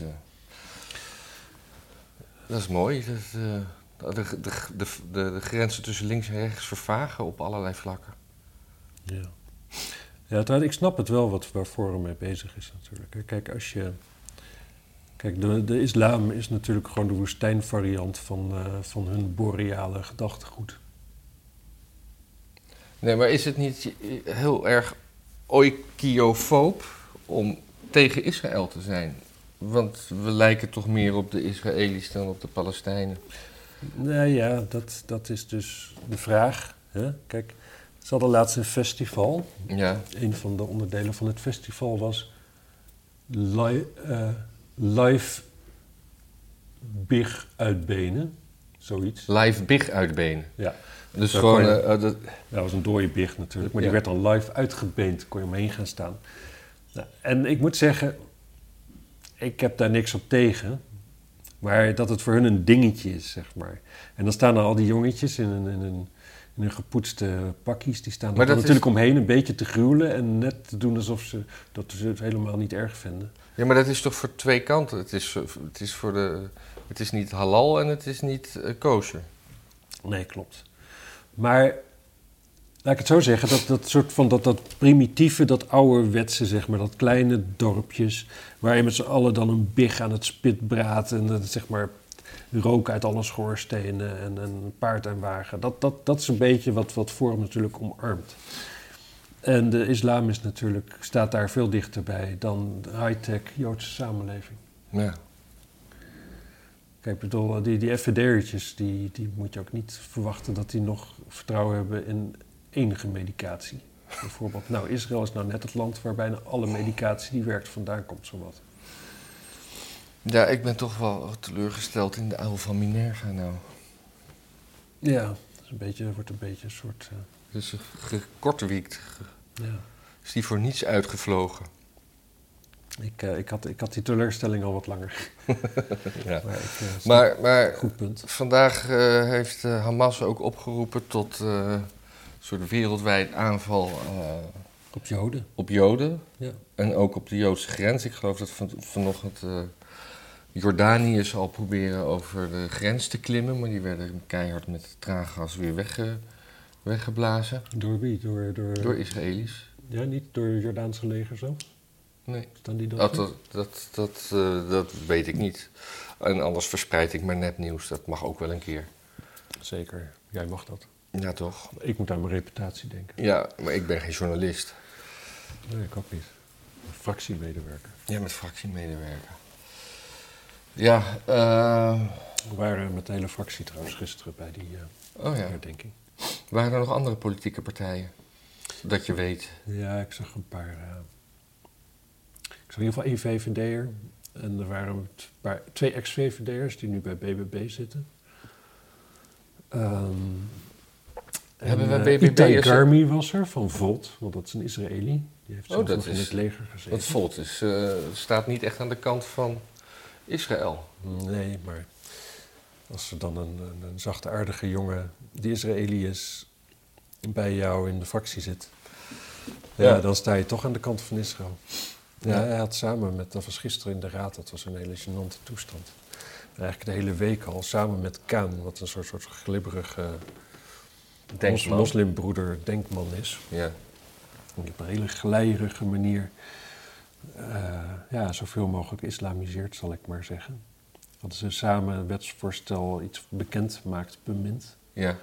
Speaker 1: dat is mooi. Dat, eh, de, de, de, de, grenzen tussen links en rechts vervagen op allerlei vlakken.
Speaker 3: Ja. Ja, ik snap het wel wat, waar Forum mee bezig is natuurlijk. Kijk, als je... Kijk, de, de islam is natuurlijk gewoon de woestijnvariant van, eh, van hun boreale gedachtegoed.
Speaker 1: Nee, maar is het niet heel erg oikiofoob om tegen Israël te zijn? Want we lijken toch meer op de Israëli's dan op de Palestijnen.
Speaker 3: Nou ja, dat, dat is dus de vraag. Hè? Kijk, ze hadden laatst een festival.
Speaker 1: Ja,
Speaker 3: Een van de onderdelen van het festival was li eh, live big uitbenen. Zoiets.
Speaker 1: live big uitbenen.
Speaker 3: Ja,
Speaker 1: Dus gewoon,
Speaker 3: je-
Speaker 1: eh, eh, dat,
Speaker 3: dat was een dode big natuurlijk. Maar
Speaker 1: Ja.
Speaker 3: die werd dan live uitgebeend. Kon je omheen gaan staan. Nou, en ik moet zeggen, ik heb daar niks op tegen. Maar dat het voor hun een dingetje is, zeg maar. En dan staan er al die jongetjes in een, in een, in een gepoetste pakjes. Die staan er natuurlijk omheen een beetje te gruwelen. En net te doen alsof ze dat ze het helemaal niet erg vinden.
Speaker 1: ja, maar dat is toch voor twee kanten. Het is, het is, voor de, het is niet halal en het is niet eh, kosher.
Speaker 3: Nee, klopt. Maar laat ik het zo zeggen, dat, dat soort van dat, dat primitieve, dat ouderwetse, zeg maar, dat kleine dorpjes, waar je met z'n allen dan een big aan het spit braadt en dat, zeg maar rook uit alle schoorstenen en, en een paard en wagen. Dat, dat, dat is een beetje wat, wat Forum natuurlijk omarmt. En de islam is natuurlijk, staat daar veel dichterbij dan de high-tech Joodse samenleving.
Speaker 1: Ja.
Speaker 3: Kijk, bedoel, die, die FVD'ertjes, die, die moet je ook niet verwachten dat die nog vertrouwen hebben in enige medicatie. Bijvoorbeeld, nou, Israël is nou net het land waar bijna alle medicatie die werkt vandaan komt, zowat.
Speaker 1: ja, ik ben toch wel teleurgesteld in de uil van Minerva nou.
Speaker 3: Ja, dat is een beetje, wordt een beetje een soort, eh,
Speaker 1: Dus gekortwiekt.
Speaker 3: ja.
Speaker 1: Is die voor niets uitgevlogen.
Speaker 3: Ik, eh, ik, had, ik had die teleurstelling al wat langer. [laughs]
Speaker 1: Ja.
Speaker 3: Maar, ik, eh,
Speaker 1: Maar, maar
Speaker 3: goed punt.
Speaker 1: Vandaag heeft Hamas ook opgeroepen tot soort wereldwijd aanval eh,
Speaker 3: Op Joden.
Speaker 1: op Joden.
Speaker 3: Ja.
Speaker 1: En ook op de Joodse grens. Ik geloof dat van, vanochtend eh Jordanië zal proberen over de grens te klimmen. Maar die werden keihard met traangas weer wegge, weggeblazen.
Speaker 3: Door wie? Door, door,
Speaker 1: Door Israëli's.
Speaker 3: Ja, niet door het Jordaanse leger zo?
Speaker 1: Nee,
Speaker 3: Staan die dat?
Speaker 1: dat, dat, dat, dat, eh, dat weet ik niet. En anders verspreid ik maar nepnieuws. Dat mag ook wel een keer.
Speaker 3: Zeker. Jij mag dat.
Speaker 1: Ja, toch?
Speaker 3: Ik moet aan mijn reputatie denken.
Speaker 1: Ja, maar ik ben geen journalist.
Speaker 3: Nee, ik ook niet. Een fractiemedewerker.
Speaker 1: Ja, met fractiemedewerker. Ja, eh,
Speaker 3: We waren met de hele fractie trouwens gisteren bij die eh
Speaker 1: oh ja.
Speaker 3: herdenking.
Speaker 1: Waren er nog andere politieke partijen? Dat je weet.
Speaker 3: Ja, ik zag een paar... eh, ik zag in ieder geval één VVD'er. En er waren een paar, twee ex-VVD'ers die nu bij BBB zitten. Ehm,
Speaker 1: Hebben
Speaker 3: en,
Speaker 1: we BBB
Speaker 3: Itai Garmi was er, van Volt. Want dat is een Israëli. Die heeft
Speaker 1: Oh, dat
Speaker 3: nog in
Speaker 1: is-
Speaker 3: het leger gezeten.
Speaker 1: Want Volt is, eh, staat niet echt aan de kant van Israël.
Speaker 3: Nee, maar als er dan een, een, een zachtaardige jongen die Israëli is bij jou in de fractie zit, ja.
Speaker 1: Ja.
Speaker 3: dan sta je toch aan de kant van Israël. Ja,
Speaker 1: Ja.
Speaker 3: hij had samen met, dat was gisteren in de raad, dat was een hele gênante toestand. Eigenlijk de hele week al, samen met Kaan, wat een soort, soort glibberige
Speaker 1: Denkman.
Speaker 3: moslimbroeder denkman is.
Speaker 1: Ja.
Speaker 3: Die op een hele glijrige manier eh, ja, zoveel mogelijk islamiseert, zal ik maar zeggen. Hadden ze samen een wetsvoorstel iets bekend maakt, bemint.
Speaker 1: Ja.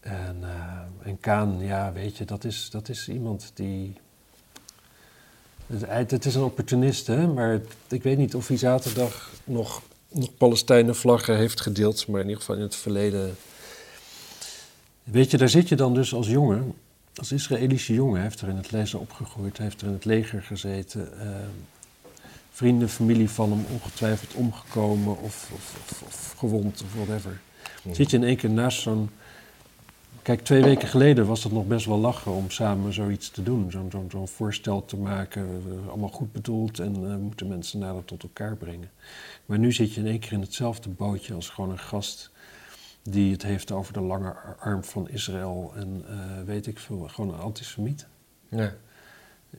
Speaker 3: En, eh, en Kaan, ja, weet je, dat is, dat is iemand die. Het, het is een opportunist, hè, maar het- ik weet niet of hij zaterdag nog, nog Palestijnen-vlaggen heeft gedeeld, maar in ieder geval in het verleden. Weet je, daar zit je dan dus als jongen, als Israëlische jongen, heeft er in het lezen opgegroeid, heeft er in het leger gezeten. eh, vrienden, familie van hem ongetwijfeld omgekomen of, of, of, of gewond of whatever. Zit je in één keer naast zo'n Kijk, twee weken geleden was het nog best wel lachen om samen zoiets te doen. Zo'n zo'n zo'n voorstel te maken, eh, allemaal goed bedoeld en eh, moeten mensen nader tot elkaar brengen. Maar nu zit je in één keer in hetzelfde bootje als gewoon een gast die het heeft over de lange ar- arm van Israël en eh, weet ik veel, gewoon een antisemiet.
Speaker 1: Ja.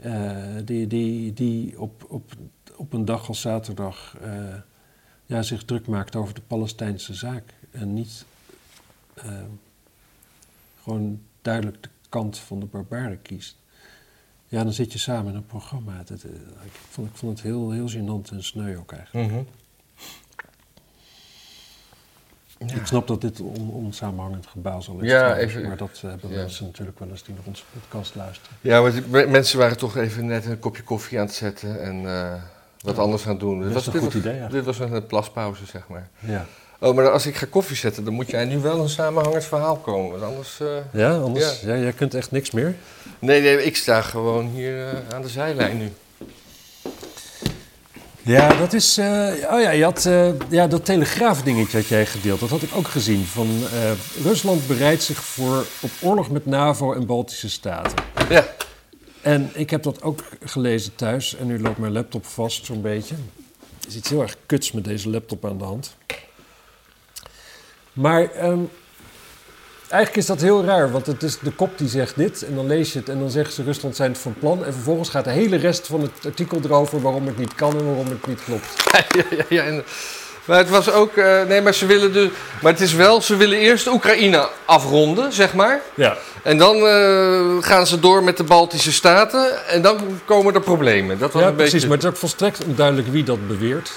Speaker 3: Eh, die die, die op, op, op een dag als zaterdag eh, ja, zich druk maakt over de Palestijnse zaak. En niet gewoon duidelijk de kant van de barbaren kiest. Ja, dan zit je samen in een programma. Dat, ik, vond, ik vond het heel, heel gênant en sneu ook eigenlijk.
Speaker 1: Mhm. Ja.
Speaker 3: Ik snap dat dit on, onsamenhangend gebazel is.
Speaker 1: Ja, even-
Speaker 3: maar dat eh, hebben
Speaker 1: ja.
Speaker 3: mensen natuurlijk wel eens die naar onze podcast luisteren.
Speaker 1: Ja, maar die- mensen waren toch even net een kopje koffie aan het zetten en eh, wat anders gaan doen.
Speaker 3: Dat
Speaker 1: Dit
Speaker 3: is een
Speaker 1: dit
Speaker 3: goed
Speaker 1: was,
Speaker 3: idee, ja.
Speaker 1: Dit was een plaspauze, zeg maar.
Speaker 3: Ja,
Speaker 1: Oh, maar als ik ga koffie zetten, dan moet jij nu wel een samenhangend verhaal komen. Want anders... eh,
Speaker 3: ja anders, ja. jij kunt echt niks meer.
Speaker 1: Nee, nee, ik sta gewoon hier aan de zijlijn nu.
Speaker 3: Ja, dat is. eh, oh ja, je had eh, ja, dat telegraafdingetje had jij gedeeld. Dat had ik ook gezien. Van eh, Rusland bereidt zich voor op oorlog met NAVO en Baltische Staten.
Speaker 1: Ja.
Speaker 3: En ik heb dat ook gelezen thuis. En nu loopt mijn laptop vast, zo'n beetje. Er is iets heel erg kuts met deze laptop aan de hand. Maar ehm, eigenlijk is dat heel raar. Want het is de kop die zegt dit. En dan lees je het en dan zeggen ze Rusland zijn het van plan. En vervolgens gaat de hele rest van het artikel erover waarom het niet kan en waarom het niet klopt. [laughs]
Speaker 1: ja, ja, ja. En, maar het was ook... eh, nee, maar ze willen dus... Maar het is wel, ze willen eerst Oekraïne afronden, zeg maar.
Speaker 3: Ja.
Speaker 1: En dan eh, gaan ze door met de Baltische Staten. En dan komen er problemen. Dat was
Speaker 3: Ja,
Speaker 1: een beetje...
Speaker 3: precies. Maar het is ook volstrekt onduidelijk wie dat beweert.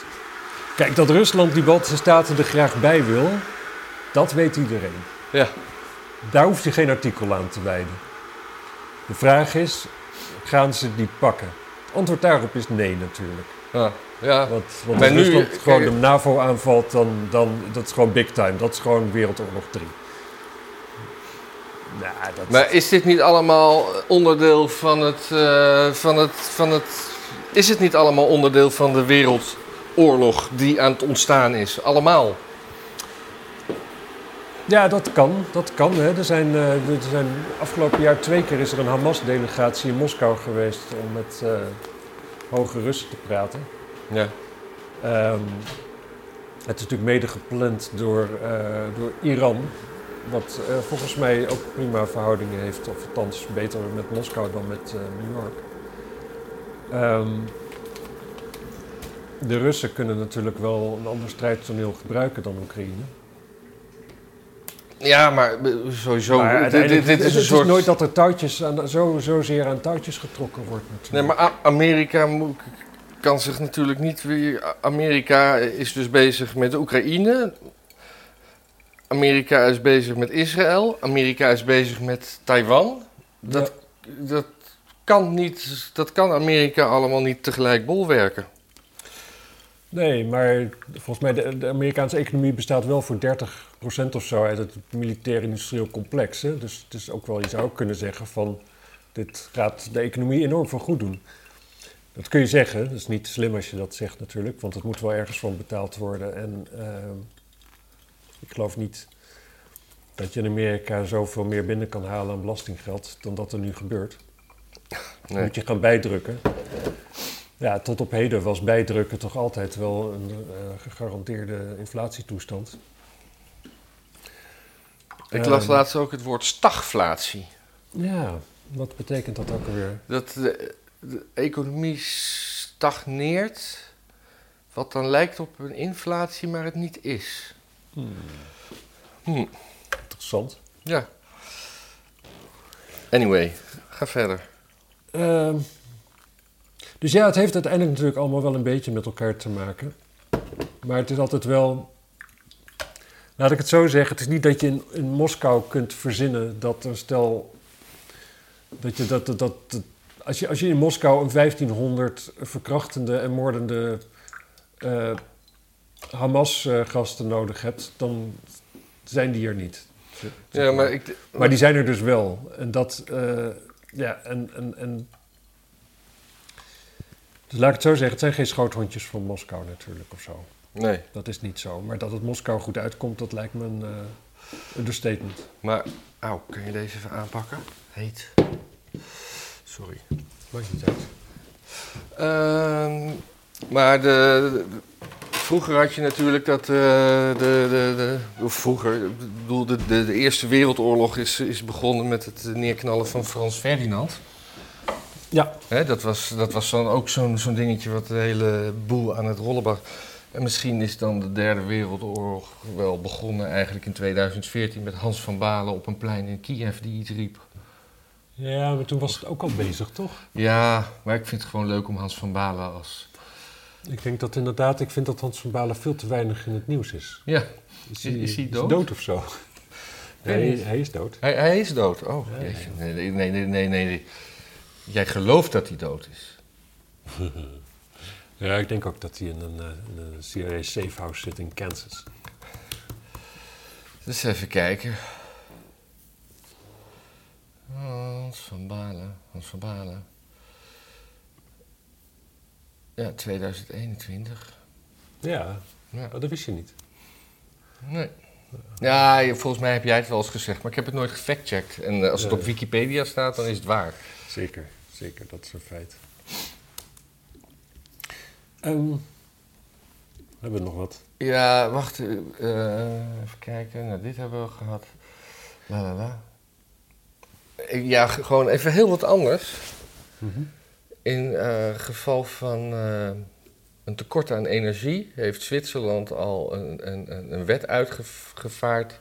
Speaker 3: Kijk, dat Rusland die Baltische Staten er graag bij wil, dat weet iedereen.
Speaker 1: Ja.
Speaker 3: Daar hoef je geen artikel aan te wijden. De vraag is, gaan ze die pakken? Het antwoord daarop is nee natuurlijk.
Speaker 1: Ja. ja.
Speaker 3: Want, als
Speaker 1: nu-
Speaker 3: Rusland gewoon
Speaker 1: kijk-
Speaker 3: de NAVO aanvalt, dan, dan dat is gewoon big time. Dat is gewoon Wereldoorlog 3. Nou, dat...
Speaker 1: Maar is dit niet allemaal onderdeel van het, eh, van het, van het... Is het niet allemaal onderdeel van de wereldoorlog die aan het ontstaan is? Allemaal?
Speaker 3: Ja, dat kan. Dat kan. Hè. Er zijn, eh, er zijn afgelopen jaar twee keer is er een Hamas-delegatie in Moskou geweest om met eh, hoge Russen te praten.
Speaker 1: Ja.
Speaker 3: Ehm, het is natuurlijk mede gepland door, eh, door Iran, wat volgens mij ook prima verhoudingen heeft, of althans beter met Moskou dan met New York. Ehm, de Russen kunnen natuurlijk wel een ander strijdtoneel gebruiken dan Oekraïne.
Speaker 1: Ja, maar eh, sowieso.
Speaker 3: Maar
Speaker 1: dit,
Speaker 3: uiteindelijk-
Speaker 1: dit, dit is
Speaker 3: het
Speaker 1: een soort.
Speaker 3: nooit dat er touwtjes aan, zo, zozeer aan touwtjes getrokken wordt
Speaker 1: Nee, maar Amerika moet- kan zich natuurlijk niet weer. Amerika is dus bezig met de Oekraïne. Amerika is bezig met Israël. Amerika is bezig met Taiwan. Dat, dat, kan niet, dat kan Amerika allemaal niet tegelijk bolwerken.
Speaker 3: Nee, maar volgens mij de, de Amerikaanse economie bestaat wel voor 30% of zo uit het militair-industrieel complex. Hè? Dus het is ook wel, je zou ook kunnen zeggen van, dit gaat de economie enorm van goed doen. Dat kun je zeggen, dat is niet slim als je dat zegt natuurlijk, want het moet wel ergens van betaald worden. En ehm, ik geloof niet dat je in Amerika zoveel meer binnen kan halen aan belastinggeld dan dat er nu gebeurt.
Speaker 1: Nee.
Speaker 3: Moet je gaan bijdrukken. Ja, tot op heden was bijdrukken toch altijd wel een eh, gegarandeerde inflatietoestand.
Speaker 1: Ik las
Speaker 3: Ehm.
Speaker 1: laatst ook het woord stagflatie.
Speaker 3: Ja, wat betekent dat ook alweer?
Speaker 1: Dat de, de economie stagneert Wat dan lijkt op een inflatie, maar het niet is. Hm,
Speaker 3: Interessant.
Speaker 1: ja. Anyway, ga verder.
Speaker 3: Ehm, dus ja, het heeft uiteindelijk natuurlijk allemaal wel een beetje met elkaar te maken. Maar het is altijd wel. Laat ik het zo zeggen, het is niet dat je in, in Moskou kunt verzinnen dat er stel. Dat je dat. dat, dat, dat- als, je, als je in Moskou een 1500 verkrachtende en moordende eh, Hamas-gasten nodig hebt, dan zijn die er niet.
Speaker 1: Ja, maar ik...
Speaker 3: Maar die zijn er dus wel. En dat, eh, ja, en, en, en... Dus laat ik het zo zeggen, het zijn geen schoothondjes van Moskou natuurlijk of zo.
Speaker 1: Nee,
Speaker 3: Dat is niet zo. Maar dat het Moskou goed uitkomt, dat lijkt me een eh, understatement.
Speaker 1: maar... Auw, kun je deze even aanpakken? Heet. Sorry.
Speaker 3: Maakt niet uit.
Speaker 1: Ehm, maar de, de- vroeger had je natuurlijk dat eh, de, de, de, of vroeger, ik bedoel, de, de, de Eerste Wereldoorlog is, is begonnen met het neerknallen van Frans Ferdinand.
Speaker 3: Ja,
Speaker 1: Hè, dat was, dat was dan ook zo'n zo'n dingetje wat de hele boel aan het rollen bracht. En misschien is dan de Derde Wereldoorlog wel begonnen eigenlijk in 2014 met Hans van Balen op een plein in Kiev die iets riep.
Speaker 3: ja, maar toen was het ook al bezig, toch?
Speaker 1: Ja, maar ik vind het gewoon leuk om Hans van Balen als...
Speaker 3: Ik denk dat inderdaad, ik vind dat Hans van Balen veel te weinig in het nieuws is.
Speaker 1: Ja,
Speaker 3: Is,
Speaker 1: Is- is hij dood?
Speaker 3: of zo? Nee, hij is dood.
Speaker 1: Hij, hij is dood. Oh,
Speaker 3: Ja,
Speaker 1: nee, nee, nee, nee, nee. Jij gelooft dat hij dood is. [laughs]
Speaker 3: Ja, ik denk ook dat hij in een, eh, in een CIA safehouse zit in Kansas.
Speaker 1: Dus even kijken. Hans van Balen. Hans van Balen. Ja, 2021.
Speaker 3: Ja,
Speaker 1: Ja.
Speaker 3: oh, dat wist je niet.
Speaker 1: Nee. Ja, volgens mij heb jij het wel eens gezegd, maar ik heb het nooit gefactcheckt. En eh, als het op Wikipedia staat, dan is het waar.
Speaker 3: Zeker, zeker, dat is een feit. Ehm, hebben we nog wat?
Speaker 1: Ja, wacht. eh, even kijken. Nou, dit hebben we gehad. La la la. Ja, gewoon even heel wat anders. In eh, geval van een tekort aan energie heeft Zwitserland al een, een, een- een wet uitgevaard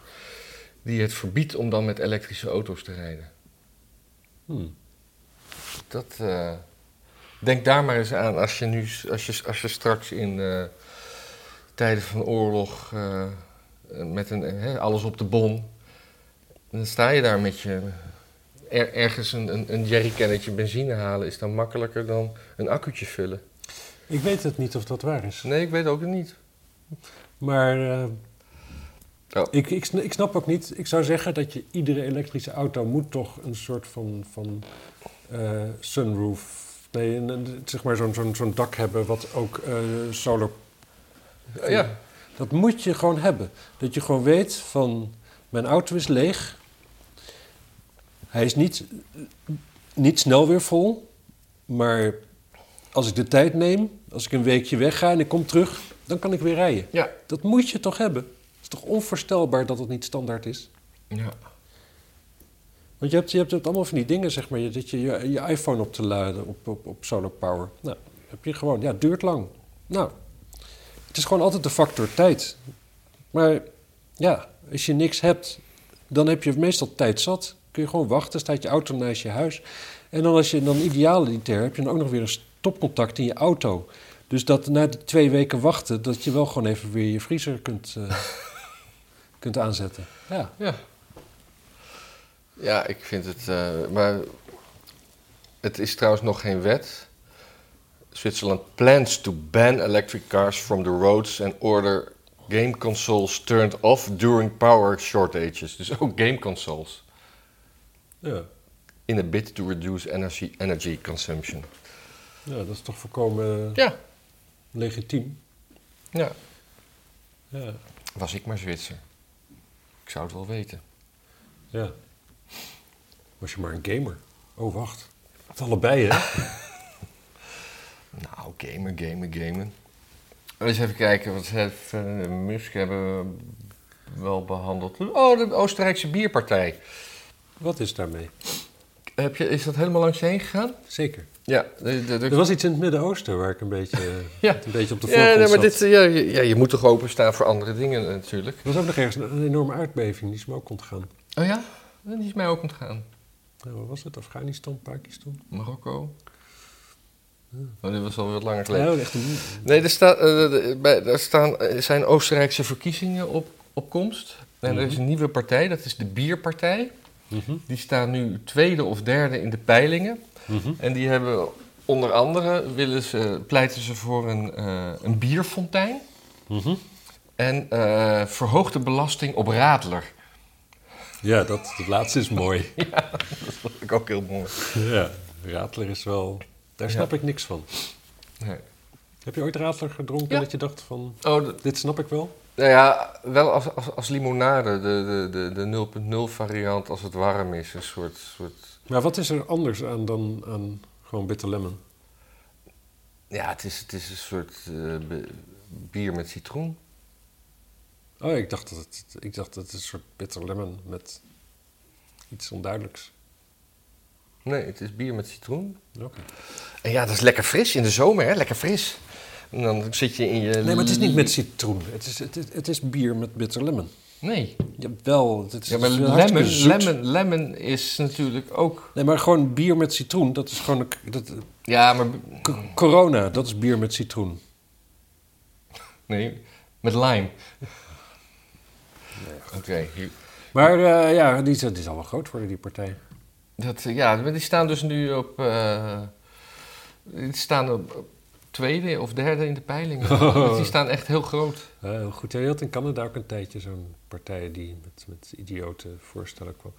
Speaker 1: die het verbiedt om dan met elektrische auto's te rijden.
Speaker 3: Hmm.
Speaker 1: Dat, eh, denk daar maar eens aan als je, nu, als je, als je straks in eh, tijden van oorlog eh, met een, alles op de bon. Dan sta je daar met je. Er, ergens een, een, een jerrycannetje benzine halen is dan makkelijker dan een accu'tje vullen.
Speaker 3: Ik weet het niet of dat waar is.
Speaker 1: Nee, ik weet ook niet.
Speaker 3: Maar
Speaker 1: Oh.
Speaker 3: ik, ik, ik snap ook niet. Ik zou zeggen dat je iedere elektrische auto moet toch een soort van, van sunroof. Nee, een, zeg maar zo'n zo'n zo'n dak hebben wat ook eh solar.
Speaker 1: Ja,
Speaker 3: Dat moet je gewoon hebben. Dat je gewoon weet van mijn auto is leeg. Hij is niet, niet snel weer vol. Maar als ik de tijd neem, als ik een weekje wegga en ik kom terug, dan kan ik weer rijden.
Speaker 1: ja.
Speaker 3: Dat moet je toch hebben? Het is toch onvoorstelbaar dat het niet standaard is?
Speaker 1: ja.
Speaker 3: Want je hebt, je hebt allemaal van die dingen, zeg maar, je- dat je je, je iPhone op te laden op, op, op solar power. Nou, heb je gewoon, ja, het duurt lang. Nou, het is gewoon altijd de factor tijd. Maar ja, als je niks hebt, dan heb je meestal tijd zat. Kun je gewoon wachten, staat je auto naast je huis. En dan als je dan idealiter heb je dan ook nog weer een stopcontact in je auto. Dus dat na de twee weken wachten, dat je wel gewoon even weer je vriezer kunt, eh, [laughs] kunt aanzetten. Ja.
Speaker 1: Ja. Ja, ik vind het. eh, maar het is trouwens nog geen wet. Zwitserland plans to ban electric cars from the roads and order game consoles turned off during power shortages. Dus ook game consoles.
Speaker 3: Ja.
Speaker 1: In a bid to reduce energy, energy consumption.
Speaker 3: ja, dat is toch voorkomen
Speaker 1: Ja.
Speaker 3: legitiem.
Speaker 1: Ja.
Speaker 3: Ja.
Speaker 1: Was ik maar Zwitser. Ik zou het wel weten.
Speaker 3: ja. Was je maar een gamer. Oh, wacht. Het allebei, hè? [laughs]
Speaker 1: Nou, gamen, gamen, gamen. Eens even kijken, wat heeft uh, Musk hebben we wel behandeld. Oh, de Oostenrijkse bierpartij.
Speaker 3: Wat is daarmee?
Speaker 1: Heb je, is dat helemaal langs je heen gegaan?
Speaker 3: Zeker.
Speaker 1: Ja. De, de, de-
Speaker 3: Er was iets in het Midden-Oosten waar ik een beetje, [laughs]
Speaker 1: Ja.
Speaker 3: een beetje op de
Speaker 1: ja,
Speaker 3: voorgrond
Speaker 1: nee, maar dit, ja, je- ja, je moet toch openstaan voor andere dingen natuurlijk.
Speaker 3: Er was ook nog ergens een, een enorme aardbeving, die is me ook ontgaan.
Speaker 1: Oh ja? Die is mij ook ontgaan.
Speaker 3: Nou, wat was het? Afghanistan, Pakistan?
Speaker 1: Marokko. Oh, dit was al wat langer geleden.
Speaker 3: Ja, een...
Speaker 1: Nee, er, staat, eh, de- bij, er staan, er zijn Oostenrijkse verkiezingen op, op komst. En er is een nieuwe partij, dat is de Bierpartij.
Speaker 3: Mhm,
Speaker 1: Die staan nu tweede of derde in de peilingen.
Speaker 3: mhm.
Speaker 1: En die hebben onder andere, willen ze, pleiten ze voor een, eh, een bierfontein.
Speaker 3: Mhm.
Speaker 1: En eh, verhoogde belasting op radler.
Speaker 3: Ja, dat, dat laatste is mooi. [laughs]
Speaker 1: Dat vond ik ook heel mooi.
Speaker 3: ja, Radler is wel... Daar snap ik niks van.
Speaker 1: Nee.
Speaker 3: Heb je ooit Radler gedronken
Speaker 1: Ja.
Speaker 3: dat je dacht van...
Speaker 1: Oh,
Speaker 3: Dit snap ik wel?
Speaker 1: nou ja, wel als, als, als limonade, de, de, de, de 0.0 variant als het warm is. Een soort, soort
Speaker 3: Maar wat is er anders aan dan aan gewoon bitter lemon?
Speaker 1: Ja, het is, het is een soort eh, bier met citroen.
Speaker 3: Oh, ik dacht dat het, ik dacht dat het een soort bitter lemon met iets onduidelijks.
Speaker 1: Nee, het is bier met citroen.
Speaker 3: Oké.
Speaker 1: En ja, dat is lekker fris in de zomer, hè? Lekker fris. En dan zit je in je...
Speaker 3: Nee, maar het is niet met citroen. Het is, het is, het is bier met bitter lemon.
Speaker 1: Nee.
Speaker 3: Jawel, het is,
Speaker 1: Ja, maar
Speaker 3: is
Speaker 1: lemon, lemon, lemon is natuurlijk ook...
Speaker 3: Nee, maar gewoon bier met citroen, dat is gewoon... een- Dat,
Speaker 1: Ja, maar...
Speaker 3: corona, dat is bier met citroen.
Speaker 1: Nee, met lime. Oké,
Speaker 3: Maar eh, ja, die, is- die zal wel groot worden, die partij.
Speaker 1: dat, eh, ja, die staan dus nu op... eh, die staan op, tweede of derde in de peilingen. [laughs] Dus die staan echt heel groot.
Speaker 3: Heel goed. Je had in Canada ook een tijdje zo'n partij die met, met idiote voorstellen kwam.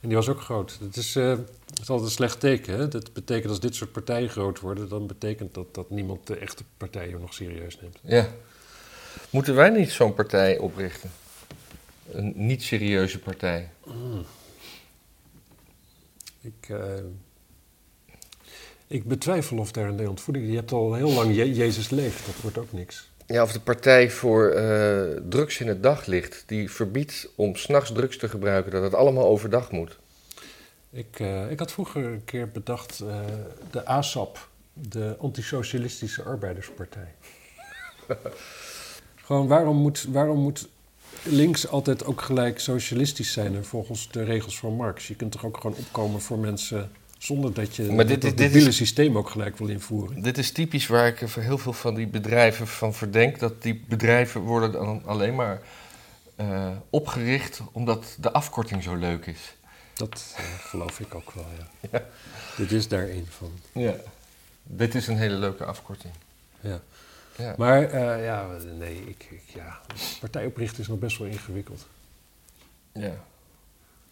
Speaker 3: En die was ook groot. Het is, is altijd een slecht teken. Hè? Dat betekent als dit soort partijen groot worden, dan betekent dat dat niemand de echte partijen nog serieus neemt.
Speaker 1: Ja. Moeten wij niet zo'n partij oprichten? Een niet-serieuze partij.
Speaker 3: Ik, eh, ik betwijfel of daar in Nederland voeding... Je hebt al heel lang Je- Jezus leeft, dat wordt ook niks.
Speaker 1: Ja, of de Partij voor eh, Drugs in het Daglicht. Die verbiedt om s'nachts drugs te gebruiken, dat het allemaal overdag moet.
Speaker 3: Ik, eh, ik had vroeger een keer bedacht eh, de ASAP, de Antisocialistische Arbeiderspartij. [laughs] Gewoon, waarom moet, waarom moet links altijd ook gelijk socialistisch zijn en volgens de regels van Marx? Je kunt toch ook gewoon opkomen voor mensen zonder dat je
Speaker 1: Maar dit-
Speaker 3: dat,
Speaker 1: dit- dit is-
Speaker 3: systeem ook gelijk wil invoeren.
Speaker 1: Dit is typisch waar ik er heel veel van die bedrijven van verdenk. Dat die bedrijven worden dan alleen maar eh, opgericht omdat de afkorting zo leuk is.
Speaker 3: Dat eh, geloof ik ook wel, ja. [laughs] Dit is daar een van.
Speaker 1: Ja. Dit is een hele leuke afkorting.
Speaker 3: Ja.
Speaker 1: Ja.
Speaker 3: Maar eh, ja, nee, ik, ik, ja, partij oprichten is nog best wel ingewikkeld.
Speaker 1: ja.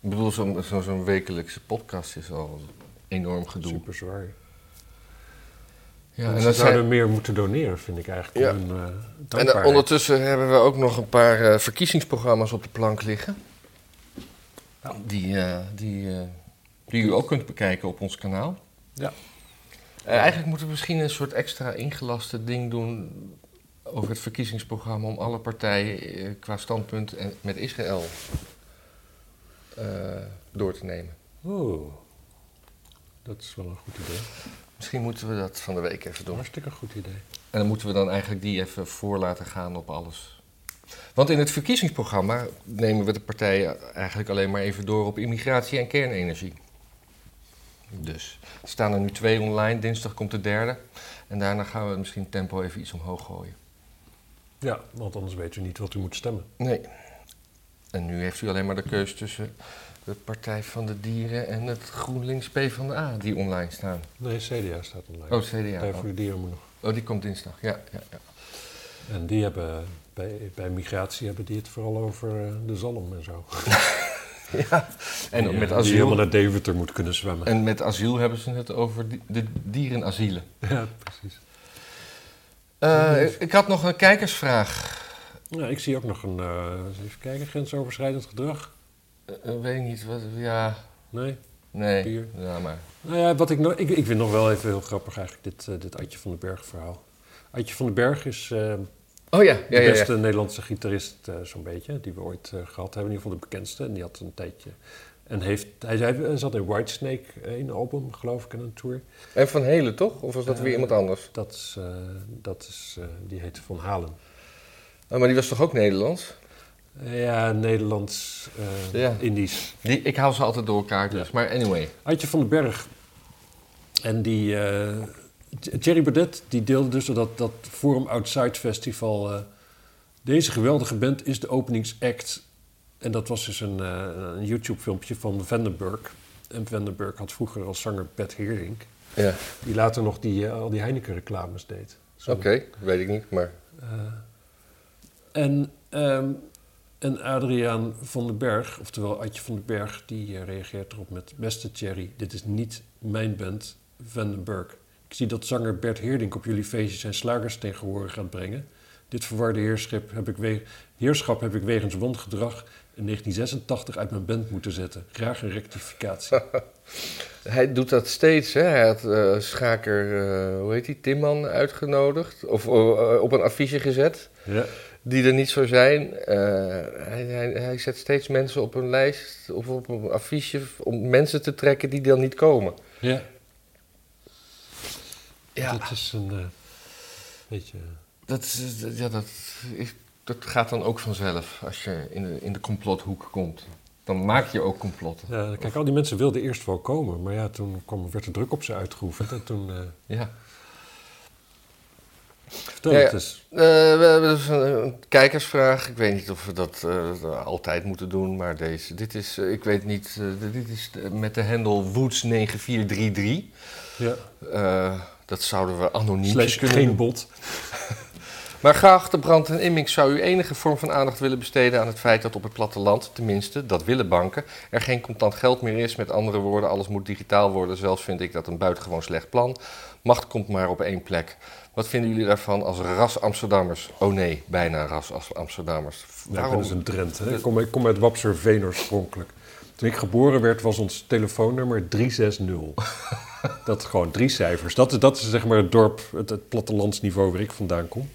Speaker 1: Ik bedoel, zo'n zo, zo'n wekelijkse podcast is al enorm gedoe.
Speaker 3: Super zwaar.
Speaker 1: Ja,
Speaker 3: en ze zouden meer moeten doneren, vind ik eigenlijk.
Speaker 1: Ja.
Speaker 3: hun, eh,
Speaker 1: en
Speaker 3: dankbaarheid.
Speaker 1: ondertussen hebben we ook nog een paar eh, verkiezingsprogramma's op de plank liggen. Die, eh, die, eh, die u ook kunt bekijken op ons kanaal.
Speaker 3: Ja.
Speaker 1: Eh, eigenlijk moeten we misschien een soort extra ingelaste ding doen over het verkiezingsprogramma om alle partijen eh, qua standpunt en met Israël eh, door te nemen.
Speaker 3: Oh, dat is wel een goed idee.
Speaker 1: Misschien moeten we dat van de week even doen.
Speaker 3: Hartstikke goed idee.
Speaker 1: En dan moeten we dan eigenlijk die even voor laten gaan op alles. Want in het verkiezingsprogramma nemen we de partijen eigenlijk alleen maar even door op immigratie en kernenergie. Dus er staan er nu twee online, dinsdag komt de derde. En daarna gaan we misschien tempo even iets omhoog gooien.
Speaker 3: Ja, want anders weet u niet wat u moet stemmen.
Speaker 1: Nee. En nu heeft u alleen maar de keus tussen de Partij van de Dieren en het GroenLinks P van de A die online staan.
Speaker 3: Nee, CDA staat online.
Speaker 1: Oh, CDA.
Speaker 3: Partij voor de Dieren moet nog.
Speaker 1: Oh, die komt dinsdag. Ja, ja, ja.
Speaker 3: En die hebben, bij, bij migratie hebben die het vooral over eh, de zalm en zo. [laughs] [laughs]
Speaker 1: ja. En met
Speaker 3: eh, Die helemaal
Speaker 1: asiel,
Speaker 3: naar Deventer moet kunnen zwemmen.
Speaker 1: en met asiel hebben ze het over di- de dierenasielen.
Speaker 3: Ja, precies.
Speaker 1: Eh, ik, ik had nog een kijkersvraag.
Speaker 3: Ja, ik zie ook nog een, eh, even kijken, grensoverschrijdend gedrag.
Speaker 1: Eh, weet ik niet, wat, ja,
Speaker 3: Nee?
Speaker 1: nee,
Speaker 3: Bier.
Speaker 1: ja maar.
Speaker 3: Nou ja, wat ik, nog, ik, ik vind nog wel even heel grappig eigenlijk dit, dit Adje van den Berg verhaal. Adje van den Berg is
Speaker 1: Oh ja,
Speaker 3: de
Speaker 1: ja, ja, ja.
Speaker 3: beste Nederlandse gitarist eh, zo'n beetje, die we ooit eh, gehad hebben. In ieder geval de bekendste. En die had een tijdje En heeft, hij, zat in Whitesnake, een album geloof ik, en een tour.
Speaker 1: En Van Helen toch? Of was dat
Speaker 3: Eh,
Speaker 1: weer iemand anders?
Speaker 3: Dat is, eh, dat is eh, die heette Van Halen.
Speaker 1: Oh, maar die was toch ook Nederlands?
Speaker 3: Ja, Nederlands, eh,
Speaker 1: Ja.
Speaker 3: Indisch.
Speaker 1: Die, ik hou ze altijd door elkaar dus. Maar anyway.
Speaker 3: Adje van den Berg. En die... Thierry Baudet, die deelde dus dat, dat Forum Outside Festival... eh, deze geweldige band is de openingsact. En dat was dus een, eh, een YouTube-filmpje van Vandenberg. En Vandenberg had vroeger als zanger Bert Heerink...
Speaker 1: Ja,
Speaker 3: die later nog die, eh, al die Heineken-reclames deed.
Speaker 1: Oké. Weet ik niet, maar...
Speaker 3: En, ehm, en Adriaan van den Berg, oftewel Adje van den Berg, die reageert erop met... Beste Thierry, dit is niet mijn band, Van den Berg. Ik zie dat zanger Bert Heerdink op jullie feestje zijn slagers ten gehore gaat brengen. Dit verwarde heerschap heb ik, we- heerschap heb ik wegens wangedrag in 1986 uit mijn band moeten zetten. Graag een rectificatie. [laughs]
Speaker 1: Hij doet dat steeds, hè. Hij had eh, Schaker, eh, hoe heet die, Timman uitgenodigd. Of eh, op een affiche gezet,
Speaker 3: ja.
Speaker 1: die er niet zou zijn. Hij, hij, hij zet steeds mensen op een lijst of op een affiche om mensen te trekken die dan niet komen.
Speaker 3: ja.
Speaker 1: Ja,
Speaker 3: Dat is een eh, beetje...
Speaker 1: dat, is- dat- ja, dat, is- dat gaat dan ook vanzelf als je in de, in de complothoek komt. Dan maak je ook complotten.
Speaker 3: Ja, kijk, al die mensen wilden eerst wel komen, maar ja, toen kwam, werd er druk op ze uitgeoefend en toen... eh
Speaker 1: Ja.
Speaker 3: vertel
Speaker 1: Ja,
Speaker 3: het eens.
Speaker 1: Eh, we hebben dus een, een kijkersvraag. Ik weet niet of we dat eh, altijd moeten doen, maar deze. Dit is, eh, ik weet niet, eh, dit is met de hendel Woods9433.
Speaker 3: Ja,
Speaker 1: Eh, dat zouden we anoniem kunnen
Speaker 3: geen
Speaker 1: doen.
Speaker 3: bot. [laughs]
Speaker 1: Maar geachte Brand en Immink, zou u enige vorm van aandacht willen besteden aan het feit dat op het platteland, tenminste, dat willen banken, er geen contant geld meer is. Met andere woorden, alles moet digitaal worden. Zelfs vind ik dat een buitengewoon slecht plan. Macht komt maar op één plek. Wat vinden jullie daarvan als ras Amsterdammers? Oh nee, bijna ras als Amsterdammers.
Speaker 3: Ja, ben dus een Drent. Hè. Ik, kom, ik kom uit Wapserveen oorspronkelijk. Toen ik geboren werd, was ons telefoonnummer 360. [laughs] dat gewoon drie cijfers. Dat, is- dat is zeg maar het dorp, het, het plattelandsniveau waar ik vandaan kom.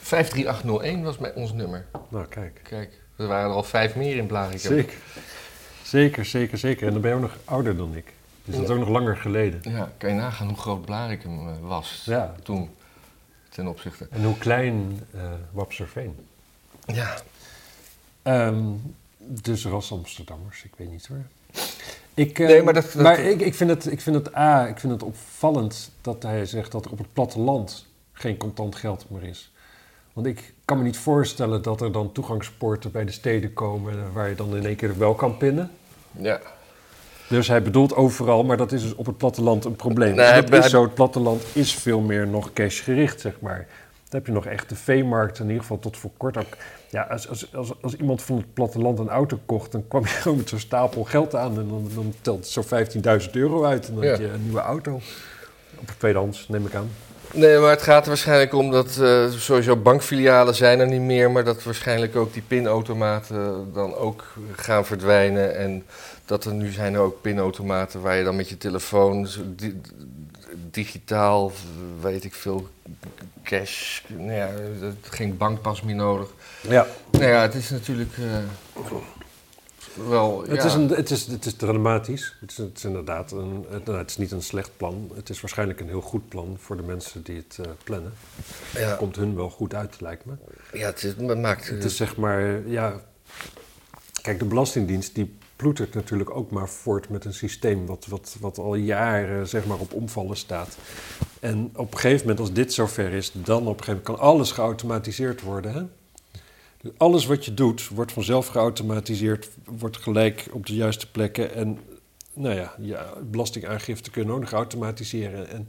Speaker 1: 53801 was mijn, ons nummer.
Speaker 3: Nou, kijk.
Speaker 1: Kijk, er waren er al vijf meer in Blarikum.
Speaker 3: Zeker. Zeker, zeker, zeker. En dan ben je ook nog ouder dan ik. Dus dat is ook nog langer geleden.
Speaker 1: Ja, kan je nagaan hoe groot Blarikum eh, was
Speaker 3: Ja.
Speaker 1: toen, ten opzichte.
Speaker 3: En hoe klein eh Wapserveen.
Speaker 1: Ja,
Speaker 3: Ehm, dus ras Amsterdammers, ik weet niet hoor. Ik,
Speaker 1: Nee, maar dat- dat-
Speaker 3: maar ik, ik, vind het, ik vind het A, ik vind het opvallend dat hij zegt dat er op het platteland geen contant geld meer is. Want ik kan me niet voorstellen dat er dan toegangspoorten bij de steden komen waar je dan in één keer wel kan pinnen.
Speaker 1: ja.
Speaker 3: Dus hij bedoelt overal, maar dat is dus op het platteland een probleem.
Speaker 1: Nee, hij-
Speaker 3: dat is
Speaker 1: hij-
Speaker 3: zo, het platteland is veel meer nog cashgericht, zeg maar. Dan heb je nog echt de veemarkt, in ieder geval tot voor kort ook. Ja, als, als, als, als iemand van het platteland een auto kocht, dan kwam je [laughs] gewoon met zo'n stapel geld aan en dan, dan telt het zo 15.000 euro uit en dan
Speaker 1: Ja.
Speaker 3: heb je een nieuwe auto. Op tweedehands, neem ik aan.
Speaker 1: Nee, maar het gaat er waarschijnlijk om dat eh, sowieso bankfilialen zijn er niet meer, maar dat waarschijnlijk ook die pinautomaten dan ook gaan verdwijnen. En dat er nu zijn er ook pinautomaten waar je dan met je telefoon digitaal, weet ik veel, cash, nou ja, geen bankpas meer nodig.
Speaker 3: Ja,
Speaker 1: Nou ja, het is natuurlijk eh, wel.
Speaker 3: het,
Speaker 1: ja.
Speaker 3: is een, het, is, het is dramatisch. Het is, het is inderdaad een, het, nou, het is niet een slecht plan. Het is waarschijnlijk een heel goed plan voor de mensen die het eh, plannen.
Speaker 1: ja,
Speaker 3: Komt hun wel goed uit, lijkt me.
Speaker 1: ja, het, is, het maakt.
Speaker 3: Het is zeg maar, ja. Kijk, de Belastingdienst die ploetert natuurlijk ook maar voort met een systeem wat, wat, wat al jaren zeg maar op omvallen staat. En op een gegeven moment, als dit zover is, dan op een gegeven moment kan alles geautomatiseerd worden. Hè? Dus alles wat je doet, wordt vanzelf geautomatiseerd, wordt gelijk op de juiste plekken. En nou ja, ja belastingaangifte kunnen ook nog automatiseren. En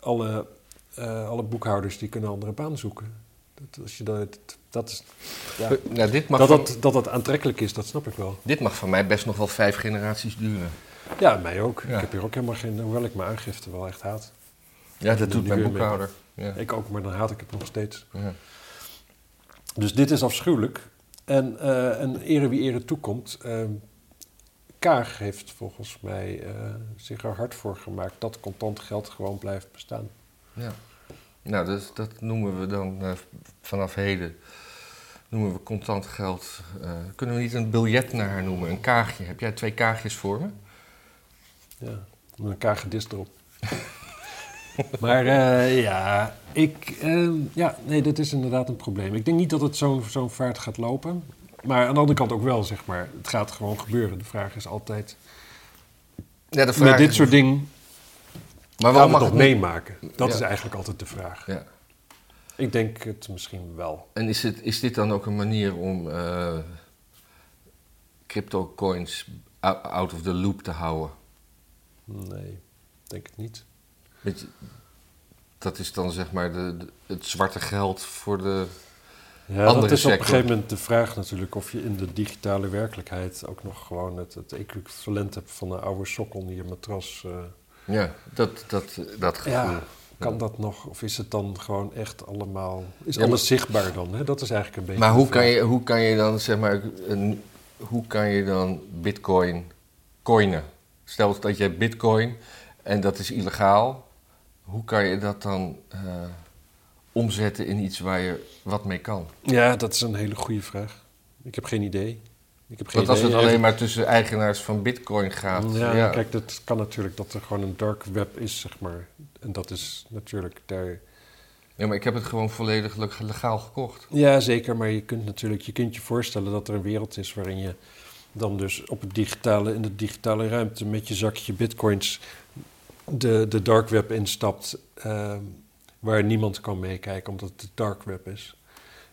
Speaker 3: alle, eh, alle boekhouders die kunnen andere baan zoeken. Dat, als je dat, dat is, ja,
Speaker 1: nou, dit, mag
Speaker 3: dat,
Speaker 1: van,
Speaker 3: dat, dat dat aantrekkelijk is, dat snap ik wel.
Speaker 1: dit mag van mij best nog wel vijf generaties duren.
Speaker 3: Ja, mij ook.
Speaker 1: Ja.
Speaker 3: Ik heb hier ook helemaal geen, hoewel ik mijn aangifte wel echt haat.
Speaker 1: Ja, dat doet mijn boekhouder. Ja.
Speaker 3: Ik ook, maar dan haat ik het nog steeds.
Speaker 1: Ja.
Speaker 3: Dus dit is afschuwelijk. En, eh en ere wie ere toekomt. eh, Kaag heeft volgens mij eh, zich er hard voor gemaakt dat contant geld gewoon blijft bestaan.
Speaker 1: Ja. Nou, dus dat noemen we dan eh, vanaf heden noemen we contant geld. eh, kunnen we niet een biljet naar haar noemen? Een kaagje. Heb jij twee kaagjes voor me?
Speaker 3: Ja, met een kagedist erop. [laughs] maar eh, ja, ik, ja, nee, dat is inderdaad een probleem. Ik denk niet dat het zo'n zo'n vaart gaat lopen. Maar aan de andere kant ook wel, zeg maar. Het gaat gewoon gebeuren. De vraag is altijd,
Speaker 1: Ja, de
Speaker 3: met dit soort dingen
Speaker 1: Maar
Speaker 3: gaan
Speaker 1: waarom
Speaker 3: we
Speaker 1: mag
Speaker 3: het nog meemaken? Dat
Speaker 1: Ja.
Speaker 3: is eigenlijk altijd de vraag.
Speaker 1: Ja.
Speaker 3: Ik denk het misschien wel.
Speaker 1: En is, het, is dit dan ook een manier om eh crypto coins ou- out of the loop te houden?
Speaker 3: Nee, denk het niet.
Speaker 1: Je, dat is dan zeg maar de, de- het zwarte geld voor de.
Speaker 3: Ja,
Speaker 1: Andere
Speaker 3: dat is op een gegeven moment de vraag natuurlijk of je in de digitale werkelijkheid ook nog gewoon het, het equivalent hebt van een oude sokkel in je matras. eh.
Speaker 1: Ja, dat, dat, dat gevoel.
Speaker 3: Ja, kan dat nog? Of is het dan gewoon echt allemaal... Is
Speaker 1: Ja, maar-
Speaker 3: alles zichtbaar dan? Hè? Dat is eigenlijk een beetje...
Speaker 1: Maar hoe kan, je, hoe kan je dan zeg maar. Een, hoe kan je dan bitcoin coinen? Stel dat je bitcoin en dat is illegaal. Hoe kan je dat dan eh, omzetten in iets waar je wat mee kan?
Speaker 3: Ja, dat is een hele goede vraag. Ik heb geen idee. Ik heb geen
Speaker 1: Want als het alleen maar tussen eigenaars van bitcoin gaat.
Speaker 3: Ja,
Speaker 1: Ja,
Speaker 3: kijk, dat kan natuurlijk dat er gewoon een dark web is, zeg maar. En dat is natuurlijk daar...
Speaker 1: Ja, maar ik heb het gewoon volledig le- legaal gekocht.
Speaker 3: Ja, zeker. Maar je kunt natuurlijk je, kunt je voorstellen dat er een wereld is waarin je dan dus op het digitale, in de digitale ruimte met je zakje bitcoins de, de dark web instapt, eh, waar niemand kan meekijken omdat het de dark web is.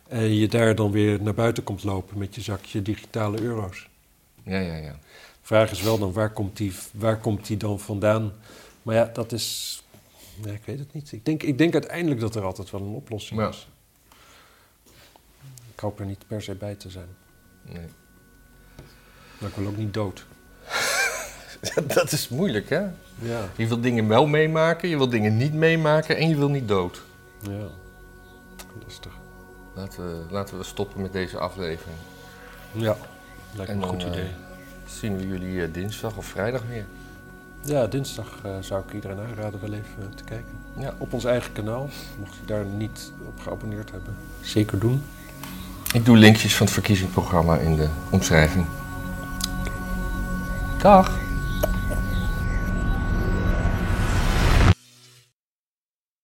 Speaker 3: En je daar dan weer naar buiten komt lopen met je zakje digitale euro's.
Speaker 1: Ja, ja, ja.
Speaker 3: Vraag is wel dan, waar komt die, waar komt die dan vandaan? Maar ja, dat is... Nee, ik weet het niet. Ik denk, ik denk uiteindelijk dat er altijd wel een oplossing
Speaker 1: Ja.
Speaker 3: is. Ik hoop er niet per se bij te zijn.
Speaker 1: Nee.
Speaker 3: Maar ik wil ook niet dood. [laughs]
Speaker 1: dat is moeilijk, hè?
Speaker 3: Ja,
Speaker 1: Je wil dingen wel meemaken, je wil dingen niet meemaken en je wil niet dood.
Speaker 3: ja. Lastig.
Speaker 1: Laten we, laten we stoppen met deze aflevering.
Speaker 3: Ja, lijkt
Speaker 1: En
Speaker 3: me een
Speaker 1: dan,
Speaker 3: goed
Speaker 1: eh,
Speaker 3: idee.
Speaker 1: Zien we jullie eh, dinsdag of vrijdag weer.
Speaker 3: Ja, dinsdag eh, zou ik iedereen aanraden wel even te kijken.
Speaker 1: Ja.
Speaker 3: Op ons eigen kanaal, mocht je daar niet op geabonneerd hebben. Zeker doen.
Speaker 1: Ik doe linkjes van het verkiezingsprogramma in de omschrijving. Dag!